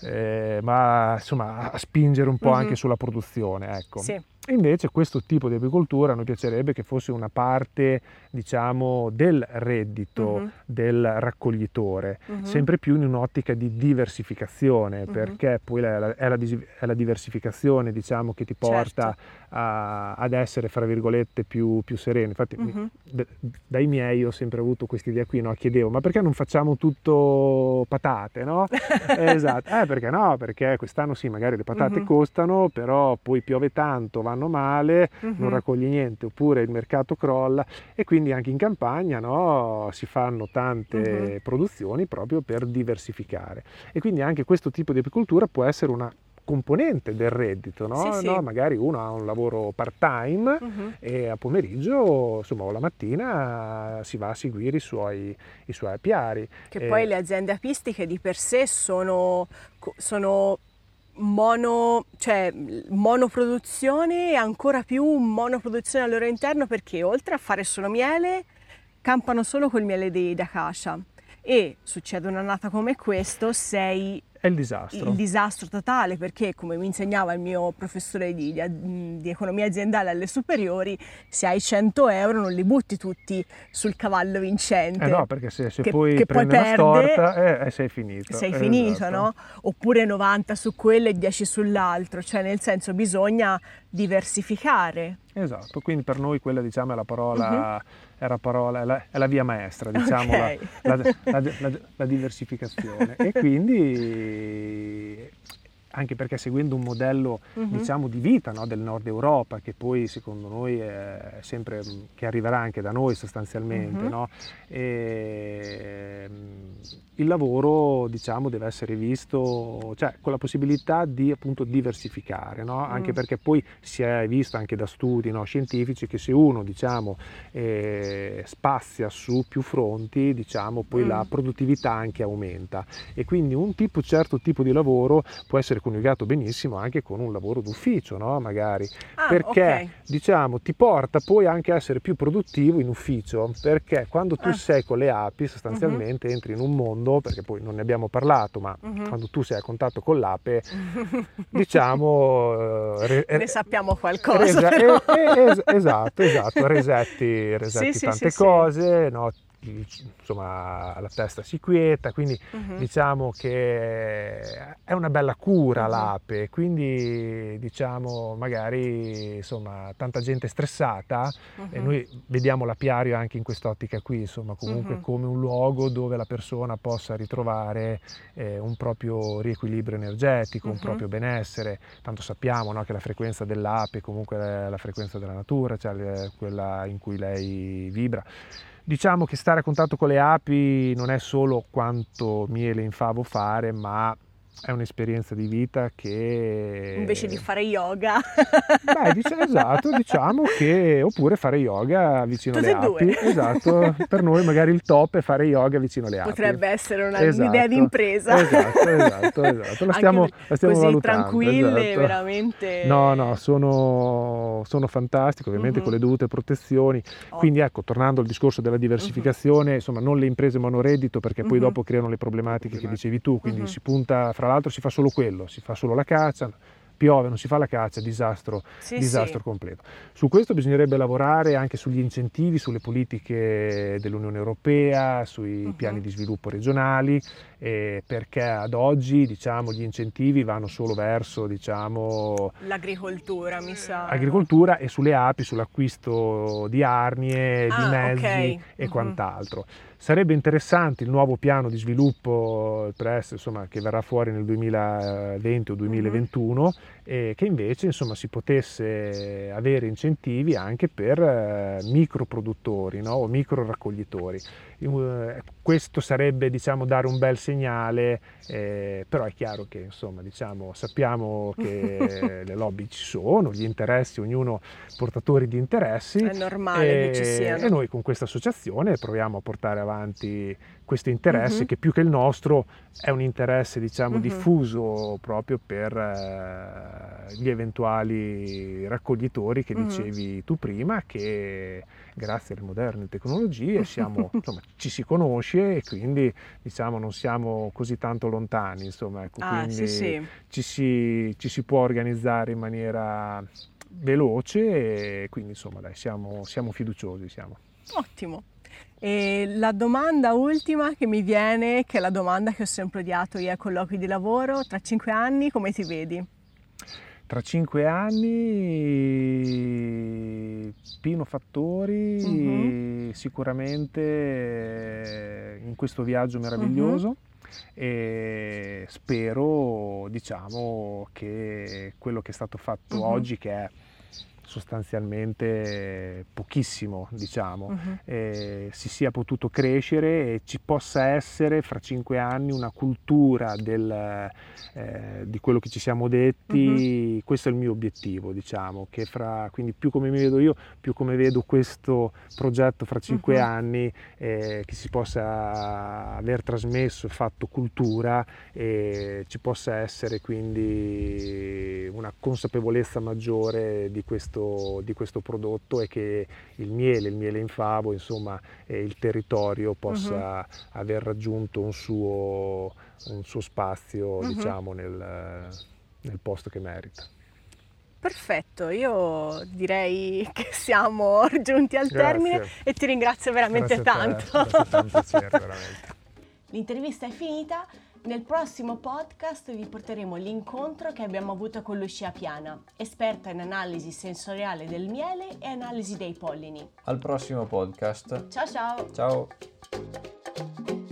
eh, ma insomma a spingere un po' Mhm. anche sulla produzione, ecco. Sì. Invece questo tipo di apicoltura noi piacerebbe che fosse una parte, diciamo, del reddito Mhm. del raccoglitore, Mhm. sempre più in un'ottica di diversificazione, Mhm. perché poi la- la- è, la, è la diversificazione, diciamo, che ti porta Certo. a- ad essere, fra virgolette, più, più sereno. Infatti, d- dai miei ho sempre avuto questa idea qui, no? chiedevo, ma perché non facciamo tutto patate, no? [laughs] esatto, eh, perché no? Perché quest'anno sì, magari le patate costano, però poi piove tanto, vanno male, non Mhm. raccogli niente, oppure il mercato crolla e quindi anche in campagna no, si fanno tante Mhm. produzioni proprio per diversificare. E quindi anche questo tipo di apicoltura può essere una componente del reddito, no? Sì, sì. No, magari uno ha un lavoro part-time Mhm. e a pomeriggio, insomma, o la mattina si va a seguire i suoi, i suoi apiari. Che Eh, poi le aziende apistiche di per sé sono, sono mono, cioè monoproduzione e ancora più monoproduzione al loro interno perché oltre a fare solo miele, campano solo col miele di, acacia. E succede un'annata come questo, sei È il disastro. il disastro totale perché come mi insegnava il mio professore di, di- di economia aziendale alle superiori se hai 100 euro non li butti tutti sul cavallo vincente Eh no, perché se, se che- poi che poi prendi una perde, storta eh, eh, sei finito. sei Eh, finito esatto. no? oppure 90 su quello e 10 sull'altro cioè nel senso bisogna diversificare Esatto, quindi per noi quella diciamo è la parola, Mhm. La, parola è, la, è la via maestra, diciamo, Ok. la, la- la- la- la diversificazione. E quindi anche perché seguendo un modello Mhm. diciamo di vita no, del nord Europa che poi secondo noi è sempre che arriverà anche da noi sostanzialmente Mhm. no? E, mm, il lavoro diciamo deve essere visto cioè con la possibilità di appunto diversificare no? anche Mm. perché poi si è visto anche da studi no, scientifici che se uno diciamo eh, spazia su più fronti diciamo poi Mm. la produttività anche aumenta e quindi un tipo certo tipo di lavoro può essere coniugato benissimo anche con un lavoro d'ufficio no? magari Ah, perché ok. diciamo ti porta poi anche a essere più produttivo in ufficio perché quando tu Ah. sei con le api sostanzialmente entri in un mondo perché poi non ne abbiamo parlato ma Mhm. quando tu sei a contatto con l'ape [laughs] diciamo [laughs] eh, re- ne sappiamo qualcosa resa- però. eh, eh, es- esatto esatto resetti, resetti sì, tante sì, sì. cose no? Insomma la testa si quieta, quindi uh-huh. diciamo che è una bella cura uh-huh. l'ape, quindi diciamo magari insomma tanta gente stressata uh-huh. e noi vediamo l'apiario anche in quest'ottica qui, insomma comunque come un luogo dove la persona possa ritrovare eh, un proprio riequilibrio energetico, un proprio benessere, tanto sappiamo no, che la frequenza dell'ape comunque è la frequenza della natura, cioè quella in cui lei vibra. Diciamo che stare a contatto con le api non è solo quanto miele in favo fare, ma è un'esperienza di vita che... Invece di fare yoga. Beh, diciamo, esatto, diciamo che... Oppure fare yoga vicino Tutte alle api. Due. Esatto, per noi magari il top è fare yoga vicino alle api. Potrebbe essere una, esatto. un'idea di impresa. Esatto, esatto, esatto. La stiamo, la stiamo così valutando. tranquille, esatto. veramente... No, no, sono, sono fantastiche, ovviamente uh-huh. con le dovute protezioni. Oh. Quindi ecco, tornando al discorso della diversificazione, uh-huh. insomma, non le imprese monoreddito perché poi uh-huh. dopo creano le problematiche che dicevi tu, quindi si punta fra l'altro si fa solo quello, si fa solo la caccia, piove, non si fa la caccia, disastro, sì, disastro sì. completo. Su questo bisognerebbe lavorare anche sugli incentivi, sulle politiche dell'Unione Europea, sui uh-huh. piani di sviluppo regionali, eh, perché ad oggi diciamo, gli incentivi vanno solo verso diciamo, l'agricoltura, mi sa. Agricoltura e sulle api, sull'acquisto di arnie, ah, di mezzi okay. e uh-huh. quant'altro. Sarebbe interessante il nuovo piano di sviluppo presto, insomma, che verrà fuori nel 2020 o 2021 mm-hmm. E che invece insomma, si potesse avere incentivi anche per eh, microproduttori no? o micro raccoglitori. Eh, questo sarebbe diciamo, dare un bel segnale, eh, però è chiaro che insomma, diciamo, sappiamo che [laughs] le lobby ci sono, gli interessi, ognuno portatori di interessi. È normale e, che ci siano. E noi con questa associazione proviamo a portare avanti questo interesse uh-huh. che più che il nostro è un interesse diciamo uh-huh. diffuso proprio per eh, gli eventuali raccoglitori che uh-huh. dicevi tu prima che grazie alle moderne tecnologie [laughs] siamo, insomma, ci si conosce e quindi diciamo non siamo così tanto lontani insomma ecco, ah, quindi sì, sì. Ci, si, ci si può organizzare in maniera veloce e quindi insomma dai siamo, siamo fiduciosi siamo. Ottimo. E la domanda ultima che mi viene, che è la domanda che ho sempre odiato io ai colloqui di lavoro, tra cinque anni come ti vedi? Tra cinque anni Pino Fattori uh-huh. sicuramente in questo viaggio meraviglioso. Uh-huh e spero diciamo che quello che è stato fatto uh-huh. oggi che è sostanzialmente pochissimo, diciamo, uh-huh. eh, si sia potuto crescere e ci possa essere fra cinque anni una cultura del, eh, di quello che ci siamo detti, uh-huh. questo è il mio obiettivo, diciamo, che fra, quindi più come mi vedo io, più come vedo questo progetto fra cinque uh-huh. anni, eh, che si possa aver trasmesso e fatto cultura e ci possa essere quindi una consapevolezza maggiore di questo questo, di questo prodotto e che il miele, il miele in favo, insomma, eh, il territorio possa uh-huh. aver raggiunto un suo, un suo spazio, uh-huh. diciamo, nel, nel posto che merita. Perfetto, io direi che siamo [laughs] giunti al Grazie. termine e ti ringrazio veramente Grazie tanto. Te, un piacere, veramente. [laughs] L'intervista è finita, nel prossimo podcast vi porteremo l'incontro che abbiamo avuto con Lucia Piana, esperta in analisi sensoriale del miele e analisi dei pollini. Al prossimo podcast. Ciao ciao! Ciao!